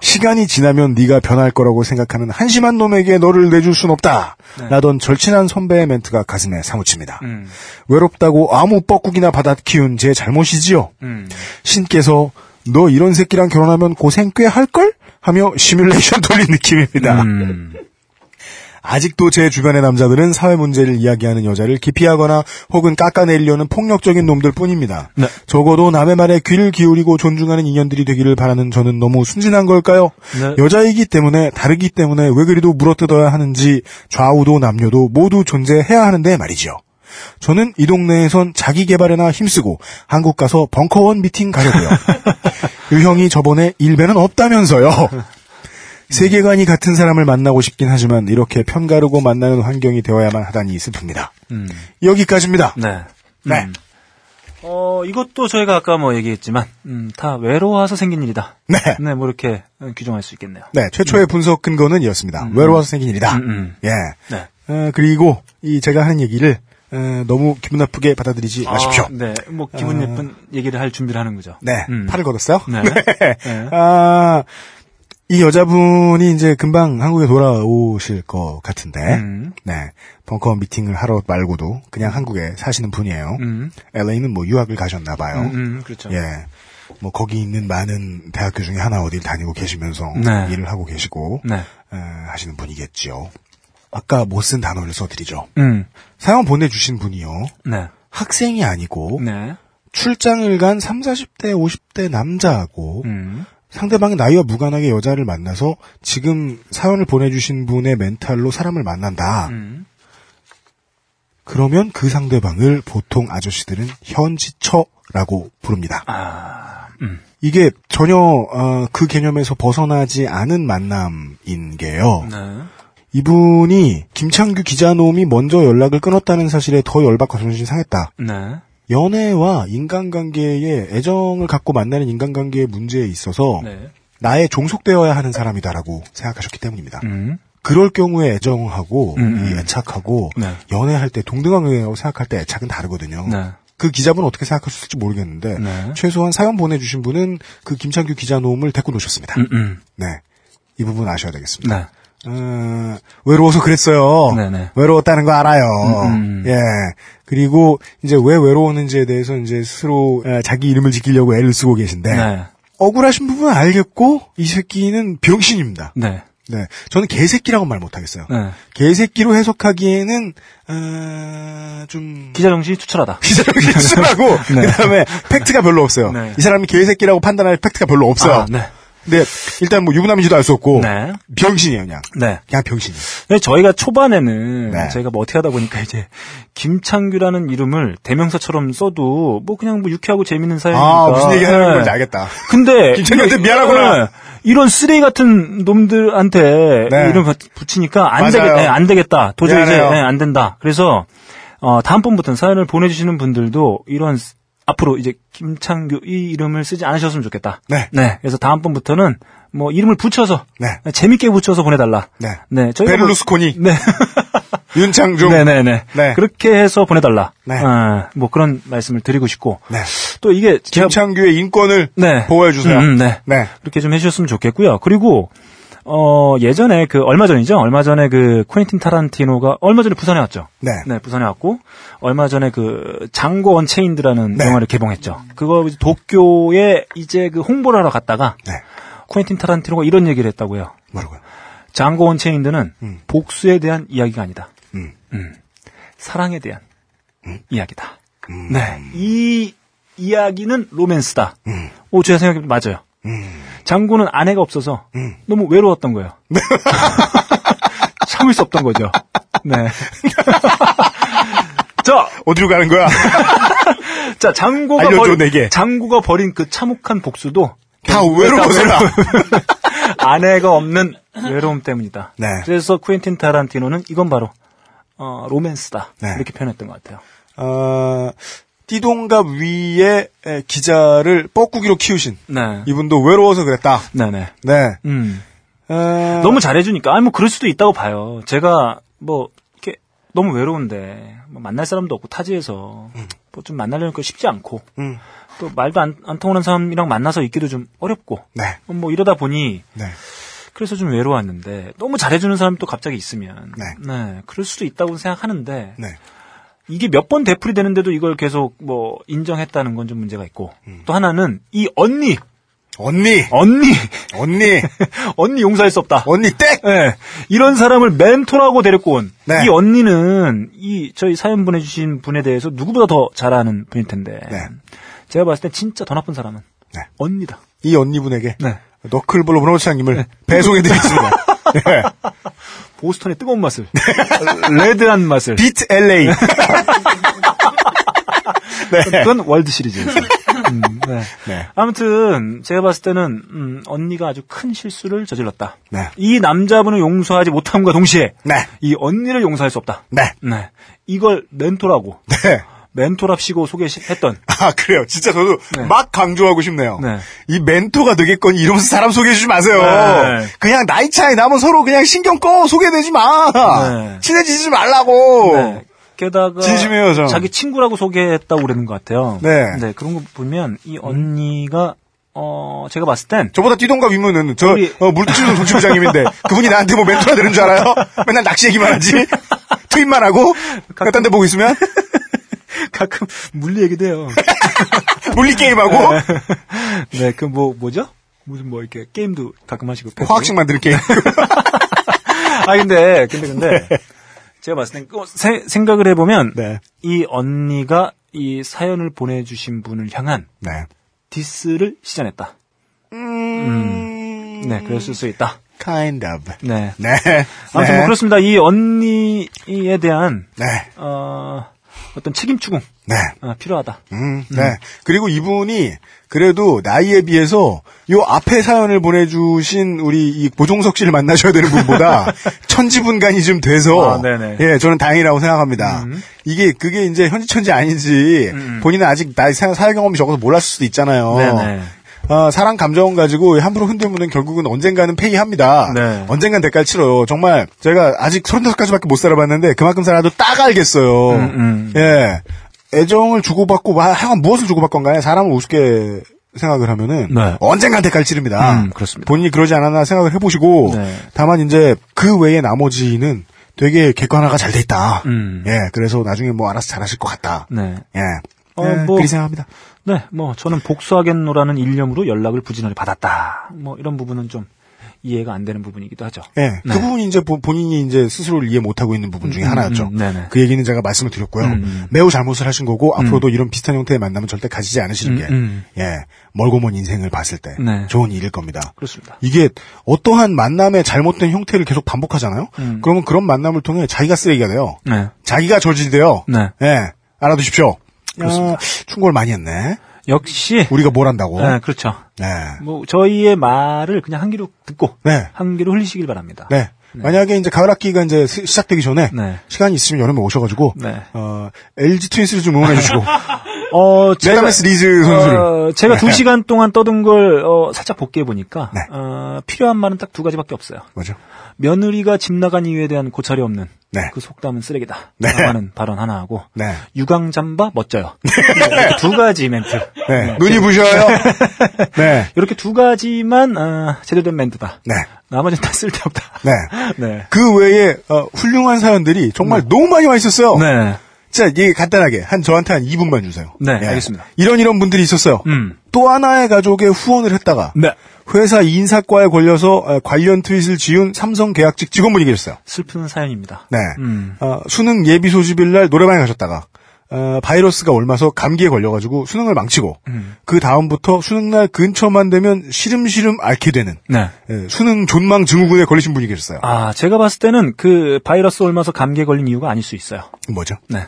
시간이 지나면 네가 변할 거라고 생각하는 한심한 놈에게 너를 내줄 순 없다. 라던 절친한 선배의 멘트가 가슴에 사무칩니다. 음. 외롭다고 아무 뻐꾸기나 받아 키운 제 잘못이지요. 음. 신께서 너 이런 새끼랑 결혼하면 고생 꽤 할걸? 하며 시뮬레이션 돌린 느낌입니다. 음. 아직도 제 주변의 남자들은 사회 문제를 이야기하는 여자를 기피하거나 혹은 깎아내리려는 폭력적인 놈들 뿐입니다. 네. 적어도 남의 말에 귀를 기울이고 존중하는 인연들이 되기를 바라는 저는 너무 순진한 걸까요? 네. 여자이기 때문에 다르기 때문에 왜 그리도 물어뜯어야 하는지 좌우도 남녀도 모두 존재해야 하는데 말이죠. 저는 이 동네에선 자기 개발에나 힘쓰고 한국 가서 벙커원 미팅 가려고요. 유형이 저번에 일배는 없다면서요. 세계관이 같은 사람을 만나고 싶긴 하지만 이렇게 편가르고 만나는 환경이 되어야만 하다니 슬픕니다. 음. 여기까지입니다. 네. 네. 음. 어, 이것도 저희가 아까 뭐 얘기했지만, 음, 다 외로워서 생긴 일이다. 네. 네, 뭐 이렇게 어, 규정할 수 있겠네요. 네, 최초의 분석 근거는 이었습니다. 외로워서 생긴 일이다. 음, 음. 예. 네. 어, 그리고 이 제가 하는 얘기를 어, 너무 기분 나쁘게 받아들이지 마십시오. 아, 네, 뭐 기분 예쁜 얘기를 할 준비를 하는 거죠. 네, 음. 팔을 걷었어요. 네. 네. 아, 이 여자분이 이제 금방 한국에 돌아오실 것 같은데, 음. 네, 벙커 미팅을 하러 말고도 그냥 한국에 사시는 분이에요. 음. LA는 뭐 유학을 가셨나 봐요. 음, 음, 그렇죠. 예. 뭐 거기 있는 많은 대학교 중에 하나 어딜 다니고 계시면서 네. 일을 하고 계시고 네. 에, 하시는 분이겠지요. 아까 못 쓴 단어를 써드리죠. 음. 사연 보내주신 분이요. 네. 학생이 아니고 네. 출장을 간 3, 40대, 50대 남자하고 음. 상대방의 나이와 무관하게 여자를 만나서 지금 사연을 보내주신 분의 멘탈로 사람을 만난다. 음. 그러면 그 상대방을 보통 아저씨들은 현지처라고 부릅니다. 아, 음. 이게 전혀 어, 그 개념에서 벗어나지 않은 만남인 게요. 네. 이분이 김창규 기자놈이 먼저 연락을 끊었다는 사실에 더 열받고 정신이 상했다. 네. 연애와 인간관계에 애정을 갖고 만나는 인간관계의 문제에 있어서 네. 나의 종속되어야 하는 사람이다라고 생각하셨기 때문입니다. 음. 그럴 경우에 애정하고 음, 이 음. 애착하고 네. 연애할 때 동등하게 생각할 때 애착은 다르거든요. 네. 그 기자분은 어떻게 생각하셨을지 모르겠는데 네. 최소한 사연 보내주신 분은 그 김창규 기자 놈을 데리고 놓으셨습니다. 음, 음. 네, 이 부분 아셔야 되겠습니다. 네. 어, 외로워서 그랬어요. 네네. 외로웠다는 거 알아요. 음, 음. 예. 그리고 이제 왜 외로웠는지에 대해서 이제 스스로 에, 자기 이름을 지키려고 애를 쓰고 계신데 네. 억울하신 부분은 알겠고 이 새끼는 병신입니다. 네. 네, 저는 개새끼라고 말 못하겠어요. 네. 개새끼로 해석하기에는 어, 좀 기자 정신이 투철하다. 기자력이 투철하고 네. 그 다음에 팩트가 별로 없어요. 네. 이 사람이 개새끼라고 판단할 팩트가 별로 없어요. 아, 네. 근데 일단 뭐 유부남인지도 알 수 없고 네. 병신이에요, 그냥. 네. 그냥 병신이에요. 근데 저희가 초반에는 네. 저희가 뭐 어떻게 하다 보니까 이제 김창규라는 이름을 대명사처럼 써도 뭐 그냥 뭐 유쾌하고 재밌는 사연이니까. 아, 무슨 얘기 하는 네. 건지 알겠다. 근데 김창규한테 미안하구나. 네. 이런 쓰레기 같은 놈들한테 네. 이름 붙이니까 안. 되겠다. 네, 안 되겠다. 도저히 이제 미안해요. 네, 안 된다. 그래서 어, 다음번부터는 사연을 보내주시는 분들도 이런 스- 앞으로 이제 김창규 이 이름을 쓰지 않으셨으면 좋겠다. 네. 그래서 다음번부터는 뭐 이름을 붙여서 네. 재밌게 붙여서 보내달라. 네. 네. 저희가 뭐- 베를루스코니, 네. 윤창중. 네네네. 네. 그렇게 해서 보내달라. 네. 어, 뭐 그런 말씀을 드리고 싶고. 네. 또 이게 김창규의 인권을 네. 보호해 주세요. 음, 음, 네. 네. 그렇게 좀 해주셨으면 좋겠고요. 그리고 어 예전에 그 얼마 전이죠. 얼마 전에 그 코엔틴 타란티노가 얼마 전에 부산에 왔죠. 네. 네, 부산에 왔고 얼마 전에 그 Django Unchained라는 네. 영화를 개봉했죠. 그거 도쿄에 이제 그 홍보를 하러 갔다가 네. 쿠엔틴 타란티노가 이런 얘기를 했다고요. 뭐라고요? Django Unchained는 음. 복수에 대한 이야기가 아니다. 음. 음, 사랑에 대한 이야기다. 음. 네, 이 이야기는 로맨스다. 음. 오, 제가 생각해도 맞아요. 음. 장고는 아내가 없어서 음. 너무 외로웠던 거예요. 참을 수 없던 거죠. 네. 자, 어디로 가는 거야? 자 장고가 알려줘, 버린 내게. 장고가 버린 그 참혹한 복수도 다 외로워서라. 아내가 없는 외로움 때문이다. 네. 그래서 쿠엔틴 타란티노는 이건 바로 어, 로맨스다. 네. 이렇게 표현했던 것 같아요. 어, 띠동갑 위에 에, 기자를 뻐꾸기로 키우신 네. 이분도 외로워서 그랬다. 네네. 네. 음. 어, 너무 잘해주니까, 아니, 뭐, 그럴 수도 있다고 봐요. 제가, 뭐, 이렇게, 너무 외로운데, 뭐 만날 사람도 없고, 타지에서, 뭐, 좀 만나려니까 쉽지 않고, 음. 또 말도 안, 안 통하는 사람이랑 만나서 있기도 좀 어렵고 네. 뭐 이러다 보니 네. 그래서 좀 외로웠는데 너무 잘해주는 사람이 또 갑자기 있으면 네. 그럴 수도 있다고 생각하는데 네. 이게 몇 번 되풀이 되는데도 이걸 계속 뭐 인정했다는 건 좀 문제가 있고 음. 또 하나는 이 언니 언니, 언니 언니, 언니 용서할 수 없다. 언니 땡! 예, 이런 사람을 멘토라고 데리고 온. 네. 이 언니는 이 저희 사연 보내주신 분에 대해서 누구보다 더 잘 아는 분일 텐데. 네. 제가 봤을 때 진짜 더 나쁜 사람은 네. 언니다. 이 언니분에게 네. 너클볼로 브로치장님을 배송해드리겠습니다. 네. 보스턴의 뜨거운 맛을, 레드한 맛을. 비트 LA. 네. 그건 월드 시리즈에서. 음, 네. 네. 아무튼 제가 봤을 때는 음, 언니가 아주 큰 실수를 저질렀다. 네. 이 남자분을 용서하지 못함과 동시에 네. 이 언니를 용서할 수 없다. 네. 네. 이걸 멘토라고 네. 멘토랍시고 소개했던 아, 그래요. 진짜 저도 네. 막 강조하고 싶네요. 네. 이 멘토가 되겠거니 이러면서 사람 소개해주지 마세요. 네. 그냥 나이 차이 나면 서로 그냥 신경 꺼 소개되지 마. 네. 친해지지 말라고. 네. 게다가 진심이에요, 저. 자기 친구라고 소개했다고 그러는 것 같아요. 네. 그런 거 보면 이 언니가 어 제가 봤을 땐 저보다 뛰동갑 이면은 저 우리- 어, 물티슈는 동치부장님인데 그분이 나한테 뭐 멘토가 되는 줄 알아요? 맨날 낚시 얘기만 하지. 트윗만 하고 딴데 보고 있으면 가끔 물리 얘기도 해요. 물리 게임하고 네, 그 뭐 뭐죠? 무슨 뭐 이렇게 게임도 가끔 하시고. 화학식 만드는 게임. 아 근데 근데 근데 제가 봤을 땐그 세- 생각을 해보면 네. 이 언니가 이 사연을 보내주신 분을 향한 네. 디스를 시전했다. 음. 네, 그랬을 수 있다. kind of. 네. 네. 아무튼 네. 뭐 그렇습니다. 이 언니에 대한 네. 어, 어떤 책임 추궁 네. 어, 필요하다. 음, 네. 그리고 이분이 그래도 나이에 비해서 요 앞에 사연을 보내주신 우리 이 고종석 씨를 만나셔야 되는 분보다 천지분간이 좀 돼서 아. 예 저는 다행이라고 생각합니다. 음. 이게 그게 이제 현지천지 아닌지 음. 본인은 아직 나이 사- 사회 경험이 적어서 몰랐을 수도 있잖아요. 네네. 어, 사랑 감정 가지고 함부로 흔들면 결국은 언젠가는 페이합니다. 네. 언젠간 대가를 치러요. 정말 제가 아직 35까지밖에 못 살아봤는데 그만큼 살아도 딱 알겠어요. 음, 음. 예. 애정을 주고받고 와, 하여간 무엇을 주고받건 간에 사람을 우습게 생각을 하면은 네. 언젠간 대가를 치릅니다. 음, 그렇습니다. 본인이 그러지 않았나 생각을 해보시고 네. 다만 이제 그 외의 나머지는 되게 객관화가 잘 돼 있다. 음. 예, 그래서 나중에 뭐 알아서 잘하실 것 같다. 네. 예. 어, 예, 뭐- 그렇게 생각합니다. 네, 뭐 저는 복수하겠노라는 일념으로 연락을 부진하게 받았다. 뭐 이런 부분은 좀 이해가 안 되는 부분이기도 하죠. 예, 네. 그 부분이 이제 보- 본인이 이제 스스로를 이해 못하고 있는 부분 중에 음, 하나였죠. 음. 그 얘기는 제가 말씀을 드렸고요. 음, 음. 매우 잘못을 하신 거고 앞으로도 이런 비슷한 형태의 만남은 절대 가지지 않으시는 음, 게 음. 예, 멀고 먼 인생을 봤을 때 네. 좋은 일일 겁니다. 그렇습니다. 이게 어떠한 만남의 잘못된 형태를 계속 반복하잖아요. 음. 그러면 그런 만남을 통해 자기가 쓰레기가 돼요. 네. 자기가 저질이 돼요. 네. 예, 알아두십시오. 그렇습니다. 야, 충고를 많이 했네. 역시 우리가 뭘 한다고. 네, 그렇죠. 네. 뭐 저희의 말을 그냥 한 귀로 듣고 네. 한 귀로 흘리시길 바랍니다. 네. 만약에 이제 가을 학기가 이제 시- 시작되기 전에 네. 시간이 있으면 여름에 오셔가지고 네. 어, LG 트윈스를 좀 응원해 주시고 어, 제가 레다메스 리즈 선수를 어, 제가 네. 두 시간 동안 떠든 걸 어, 살짝 복기해 보니까 네. 어, 필요한 말은 딱 두 가지밖에 없어요. 뭐죠? 며느리가 집 나간 이유에 대한 고찰이 없는 네. 그 속담은 쓰레기다. 네. 라는 발언 하나 하고 네. 유광 잠바 멋져요. 이렇게 두 가지 멘트. 네. 눈이 부셔요. 네. 이렇게 두 가지만 어, 제대로 된 멘트다. 네. 나머지는 다 쓸데없다. 네. 네. 그 외에 어, 훌륭한 사연들이 정말 너무 많이 와 있었어요. 네. 자, 얘기 간단하게 한 저한테 한 2분만 주세요. 네, 알겠습니다. 이런 이런 분들이 있었어요. 음. 또 하나의 가족에 후원을 했다가 네. 회사 인사과에 걸려서 어, 관련 트윗을 지운 삼성 계약직 직원분이 계셨어요. 슬픈 사연입니다. 네. 음. 어, 수능 예비 소집일 날 노래방에 가셨다가 어, 바이러스가 옮아서 감기에 걸려가지고 수능을 망치고 음. 그 다음부터 수능 날 근처만 되면 시름시름 앓게 되는 네. 예, 수능 존망 증후군에 걸리신 분이 계셨어요. 아, 제가 봤을 때는 그 바이러스 옮아서 감기에 걸린 이유가 아닐 수 있어요. 뭐죠? 네.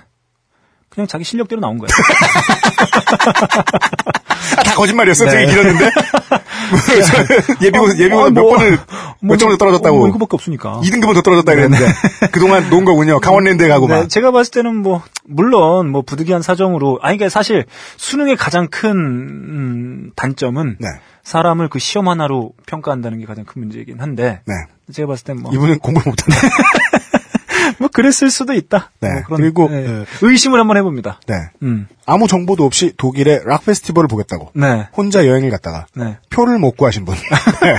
그냥 자기 실력대로 나온 거예요. 아, 다 거짓말이었어. 네. 되게 길었는데 예비고사 예비고사 아, 몇 뭐, 번을 뭐, 몇 점을 떨어졌다고 뭐 이거밖에 없으니까. 2등급은 더 떨어졌다 그랬는데 그동안 논 거군요. 강원랜드에 가고 네, 막. 제가 봤을 때는 뭐 물론 뭐 부득이한 사정으로 아니 그러니까 사실 수능의 가장 큰 음, 단점은 네. 사람을 그 시험 하나로 평가한다는 게 가장 큰 문제이긴 한데 네. 제가 봤을 땐 뭐 이분은 공부를 못한다. 뭐 그랬을 수도 있다. 네. 뭐 그런, 그리고, 예, 예. 의심을 한번 해봅니다. 네. 음, 아무 정보도 없이 독일의 락 페스티벌을 보겠다고 네, 혼자 여행을 갔다가 네, 표를 못 구하신 분. 네.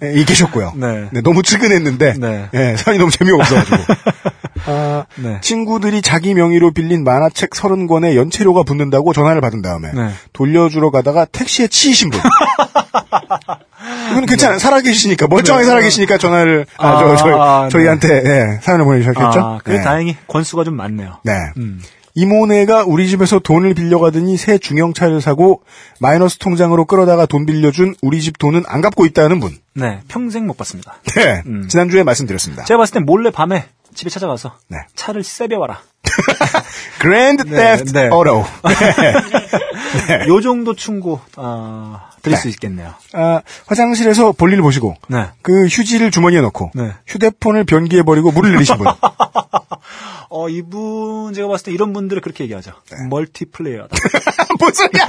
네, 이 계셨고요. 네. 네, 너무 측은했는데 네. 예, 사연이 너무 재미없어가지고 아, 네. 친구들이 자기 명의로 빌린 만화책 30권에 연체료가 붙는다고 전화를 받은 다음에 네. 돌려주러 가다가 택시에 치이신 분. 이건 괜찮아요. 살아계시니까 멀쩡하게 살아계시니까 전화를 아, 저, 저, 네. 아, 네. 저희한테 예, 사연을 보내주셨겠죠. 아, 그래 네. 다행히 건수가 좀 많네요. 네. 음. 이모네가 우리 집에서 돈을 빌려가더니 새 중형차를 사고 마이너스 통장으로 끌어다가 돈 빌려준 우리 집 돈은 안 갚고 있다는 분. 네, 평생 못 봤습니다. 네. 음. 지난주에 말씀드렸습니다. 제가 봤을 땐 몰래 밤에 집에 찾아가서 네. 차를 쌔벼 와라. Grand 네, Theft 네. Auto. 요 정도 충고 아, 드릴 네. 수 있겠네요. 아, 화장실에서 볼일 보시고 네. 그 휴지를 주머니에 넣고 네. 휴대폰을 변기에 버리고 물을 내리신 분. 어, 이분 제가 봤을 때 이런 분들을 그렇게 얘기하죠. 네. 멀티플레이어다. 뭔 소리야?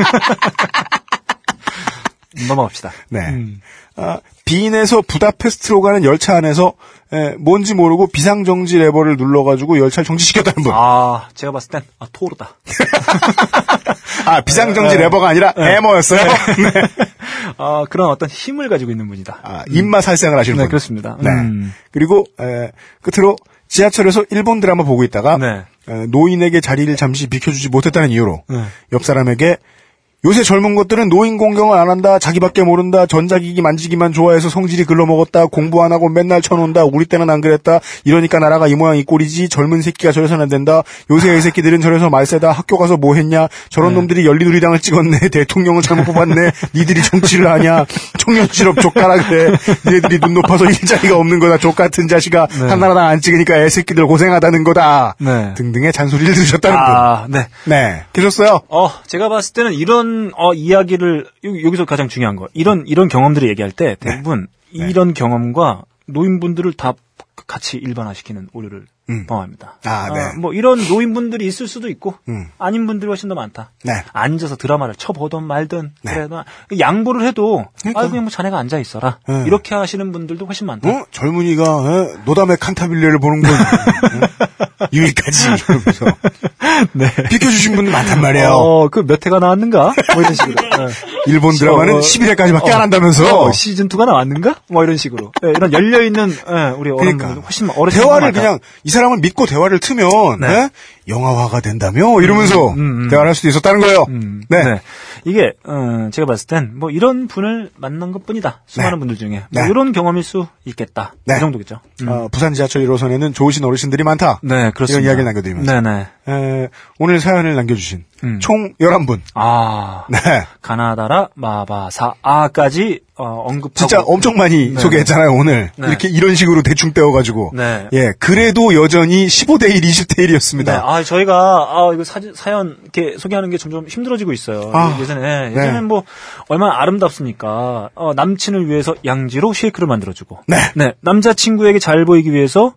넘어갑시다. 네. 음. 아, 빈에서 부다페스트로 가는 열차 안에서 에, 뭔지 모르고 비상정지 레버를 눌러가지고 열차를 정지시켰다는 분. 아, 제가 봤을 땐 아, 토르다. 아, 비상정지 네. 레버가 아니라 해머였어요. 네. 아, 그런 어떤 힘을 가지고 있는 분이다. 아, 입맛 살생을 하시는 네, 분. 그렇습니다. 네. 음. 그리고 에, 끝으로 지하철에서 일본 드라마 보고 있다가 네. 에, 노인에게 자리를 잠시 비켜주지 못했다는 이유로 네. 옆 사람에게 요새 젊은 것들은 노인 공경을 안 한다, 자기밖에 모른다, 전자기기 만지기만 좋아해서 성질이 글러먹었다, 공부 안 하고 맨날 쳐논다, 우리 때는 안 그랬다, 이러니까 나라가 이 모양 이 꼴이지, 젊은 새끼가 저래서는 안 된다, 요새 애 새끼들은 저래서 말세다, 학교 가서 뭐 했냐, 저런 놈들이 열리누리당을 찍었네, 대통령을 잘못 뽑았네, 니들이 정치를 하냐, 청년 실업 족가라 그래, 니네들이 눈 높아서 일자리가 없는 거다, 족 같은 자식아, 네. 한나라당 안 찍으니까 애 새끼들 고생하다는 거다, 네. 등등의 잔소리를 들으셨다는 분. 아, 네. 네, 계셨어요? 어, 제가 봤을 때는 이런 어, 이야기를 여- 여기서 가장 중요한 거. 이런 이런 경험들을 얘기할 때 대부분 네. 이런 경험과 노인분들을 다 같이 일반화시키는 오류를 음. 범합니다. 아, 네. 뭐 이런 노인분들이 있을 수도 있고 음. 아닌 분들이 훨씬 더 많다. 네. 앉아서 드라마를 쳐보든 말든 네. 그래도 양보를 해도 그러니까. 아 그냥 뭐 자네가 앉아 있어라 네. 이렇게 하시는 분들도 훨씬 많다. 어? 젊은이가 어? 노담의 칸타빌레를 보는 건 어? 유일까지 이러면서 네. 비켜주신 분 많단 말이에요. 어, 그 몇 회가 나왔는가? 뭐 이런 식으로. 네. 일본 드라마는 어, 11회까지밖에 안 한다면서 어, 시즌 2가 나왔는가? 뭐 이런 식으로. 네, 이런 열려 있는 우리 어른분들 그러니까. 훨씬 어르신 대화를 그냥 이 사람을 믿고 대화를 트면 네. 예? 영화화가 된다며 이러면서 음, 음, 음. 대화를 할 수도 있었다는 거예요. 음, 네. 네. 이게 어, 제가 봤을 땐 뭐 이런 분을 만난 것뿐이다. 수많은 네. 분들 중에 네. 뭐 이런 경험일 수 있겠다. 네. 그 정도겠죠. 음. 어, 부산 지하철 1호선에는 좋으신 어르신들이 많다. 네, 그렇습니다. 이런 이야기를 남겨드리면서 네네. 에, 오늘 사연을 남겨주신 음. 총 11분. 아, 네. 가나다라 마바사 아까지 어, 언급하고 진짜 엄청 많이 네. 소개했잖아요, 오늘. 네. 이렇게 이런 식으로 대충 떼어 가지고. 네. 예, 그래도 여전히 15대 1, 20대 1이었습니다. 네, 아, 저희가, 아, 이거 사진, 사연, 이렇게 소개하는 게 점점 힘들어지고 있어요. 아, 예전에, 네. 예전엔 뭐, 얼마나 아름답습니까. 어, 남친을 위해서 양지로 쉐이크를 만들어주고. 네. 남자친구에게 잘 보이기 위해서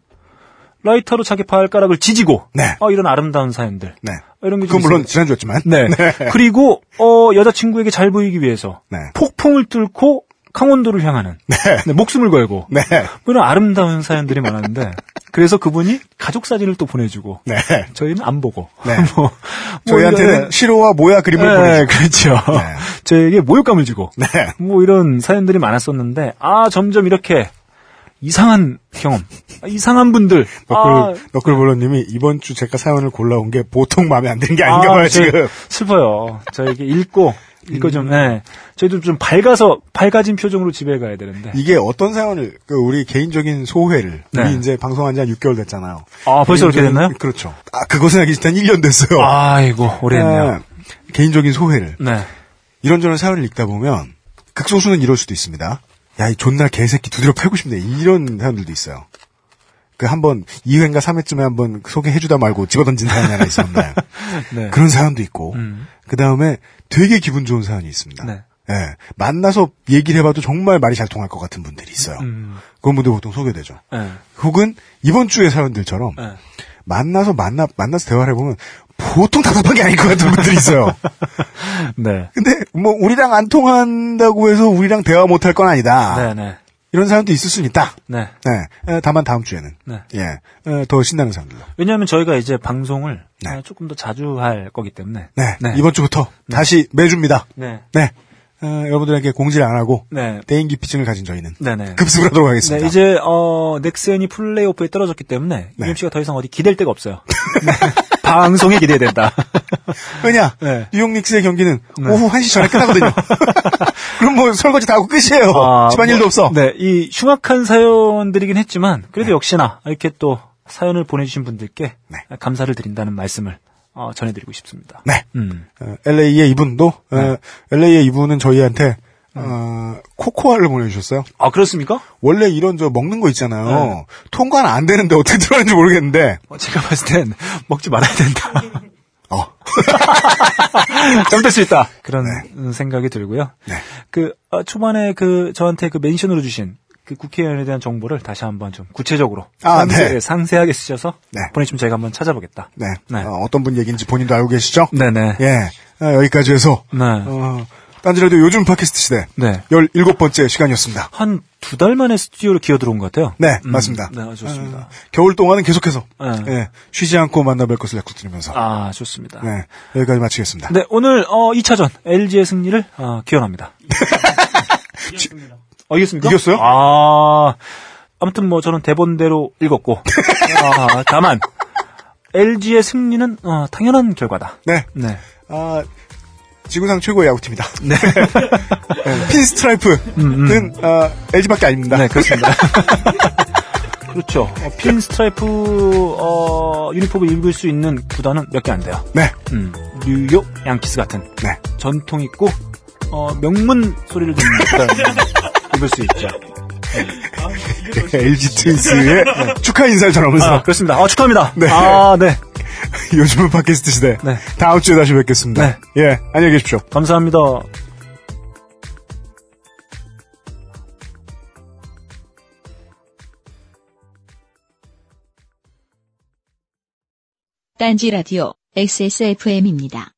라이터로 자기 발가락을 지지고. 네. 어, 이런 아름다운 사연들. 네. 이런 게좀 그건 물론 있어요. 지난주였지만. 네. 그리고, 어, 여자친구에게 잘 보이기 위해서. 네. 폭풍을 뚫고 강원도를 향하는. 네, 목숨을 걸고. 네. 뭐 이런 아름다운 사연들이 많았는데. 그래서 그분이 가족 사진을 또 보내주고. 네. 저희는 안 보고. 네. 뭐, 저희한테는 뭐 시로와 모야 그림을 네, 보내주고. 그렇죠. 네. 저에게 모욕감을 주고. 네. 뭐 이런 사연들이 많았었는데, 아, 점점 이렇게 이상한 경험, 아, 이상한 분들. 아, 너클, 너클볼러님이 이번 주 제가 사연을 골라온 게 보통 마음에 안 드는 게 아닌가 봐요, 저- 지금. 슬퍼요. 저에게 읽고, 읽고 좀, 네. 저희도 좀 밝아서, 밝아진 표정으로 집에 가야 되는데. 이게 어떤 사연을, 그 우리 개인적인 소회를, 네. 우리 이제 방송한 지 한 6개월 됐잖아요. 아, 벌써 그렇게 개인적인- 됐나요? 그렇죠. 아, 그것은 하기 진짜 1년 됐어요. 아이고, 오래 했네요. 네. 개인적인 소회를. 네. 이런저런 사연을 읽다 보면, 극소수는 이럴 수도 있습니다. 야, 이 존나 개새끼 두드려 패고 싶네. 이런 사연들도 있어요. 그 한 번, 2회인가 3회쯤에 한번 소개해주다 말고 집어던진 사연이 하나 있었는데, 네. 그런 사연도 있고, 음. 그 다음에 되게 기분 좋은 사연이 있습니다. 네. 예, 만나서 얘기를 해봐도 정말 말이 잘 통할 것 같은 분들이 있어요. 음. 그런 분들 보통 소개되죠. 네. 혹은 이번 주의 사연들처럼 네. 만나서 만나 만나서 대화를 해보면 보통 답답한 게 아닐 것 같은 분들이 있어요. 네. 근데 뭐 우리랑 안 통한다고 해서 우리랑 대화 못할 건 아니다. 네, 네. 이런 사연도 있을 수는 있다. 네. 네. 에, 다만 다음 주에는 네. 예, 에, 더 신나는 사연들로. 왜냐하면 저희가 이제 방송을 네. 어, 조금 더 자주 할 거기 때문에. 네. 네. 이번 주부터 다시 매주입니다. 네. 네. 어, 여러분들에게 공지를 안 하고 네. 대인 기피증을 가진 저희는 네네. 급습을 하도록 하겠습니다. 네, 이제 어 넥센이 플레이오프에 떨어졌기 때문에 네. UMC가 더 이상 어디 기댈 데가 없어요. 네. 방송에 기대야 된다. 왜냐? 네. 뉴욕 닉스의 경기는 네. 오후 1시 전에 끝나거든요. 그럼 뭐 설거지 다 하고 끝이에요. 아, 집안일도 뭐, 없어. 네, 이 흉악한 사연들이긴 했지만 그래도 역시나 이렇게 또 사연을 보내주신 분들께 네. 감사를 드린다는 말씀을 어, 전해드리고 싶습니다. 네. 음. 어, LA의 이분도 네. 어, LA의 이분은 저희한테 어, 코코아를 보내주셨어요. 아 그렇습니까? 원래 이런 저 먹는 거 있잖아요. 네. 통과는 안 되는데 어떻게 들어가는지 모르겠는데. 어, 제가 봤을 땐 먹지 말아야 된다. 어. 잘못될 수 있다. 그런 음, 생각이 들고요. 네. 그 어, 초반에 그 저한테 그 멘션으로 주신 그 국회의원에 대한 정보를 다시 한번 좀 구체적으로 아, 상세, 네. 상세하게 쓰셔서 네. 보내주시면 제가 한번 찾아보겠다. 네. 네. 어, 떤분 얘기인지 본인도 알고 계시죠? 네네. 예. 어, 여기까지 해서 네. 어, 딴지라디오 요즘 팟캐스트 시대 네. 17번째 시간이었습니다. 한 두 달 만에 스튜디오로 기어 들어온 것 같아요. 네, 음, 맞습니다. 네, 좋습니다. 어, 겨울 동안은 계속해서 네. 예, 쉬지 않고 만나뵐 것을 약속드리면서 아, 좋습니다. 네. 네, 여기까지 마치겠습니다. 오늘 어, 2차전 LG의 승리를 어, 기원합니다. 어, 이겼습니까? 이겼어요? 아, 아무튼 뭐 저는 대본대로 읽었고, 아, 다만 LG의 승리는 어, 당연한 결과다. 네. 네. 아, 지구상 최고의 야구팀이다. 네. pinstripe는 어, LG밖에 아닙니다. 네, 그렇습니다. 그렇죠. 어, pinstripe 어, 유니폼을 입을 수 있는 구단은 몇 개 안 돼요. 네. 음, 뉴욕 양키스 같은 네. 전통 있고 어, 명문 소리를 듣는 구단 입을 수 있죠. LG 트윈스의 축하 인사를 전하면서 아, 그렇습니다. 아, 축하합니다. 네. 아, 네. 요즘은 팟캐스트 시대 네. 다음 주에 다시 뵙겠습니다. 네. 예, 안녕히 계십시오. 감사합니다. 딴지 라디오 XSFM입니다.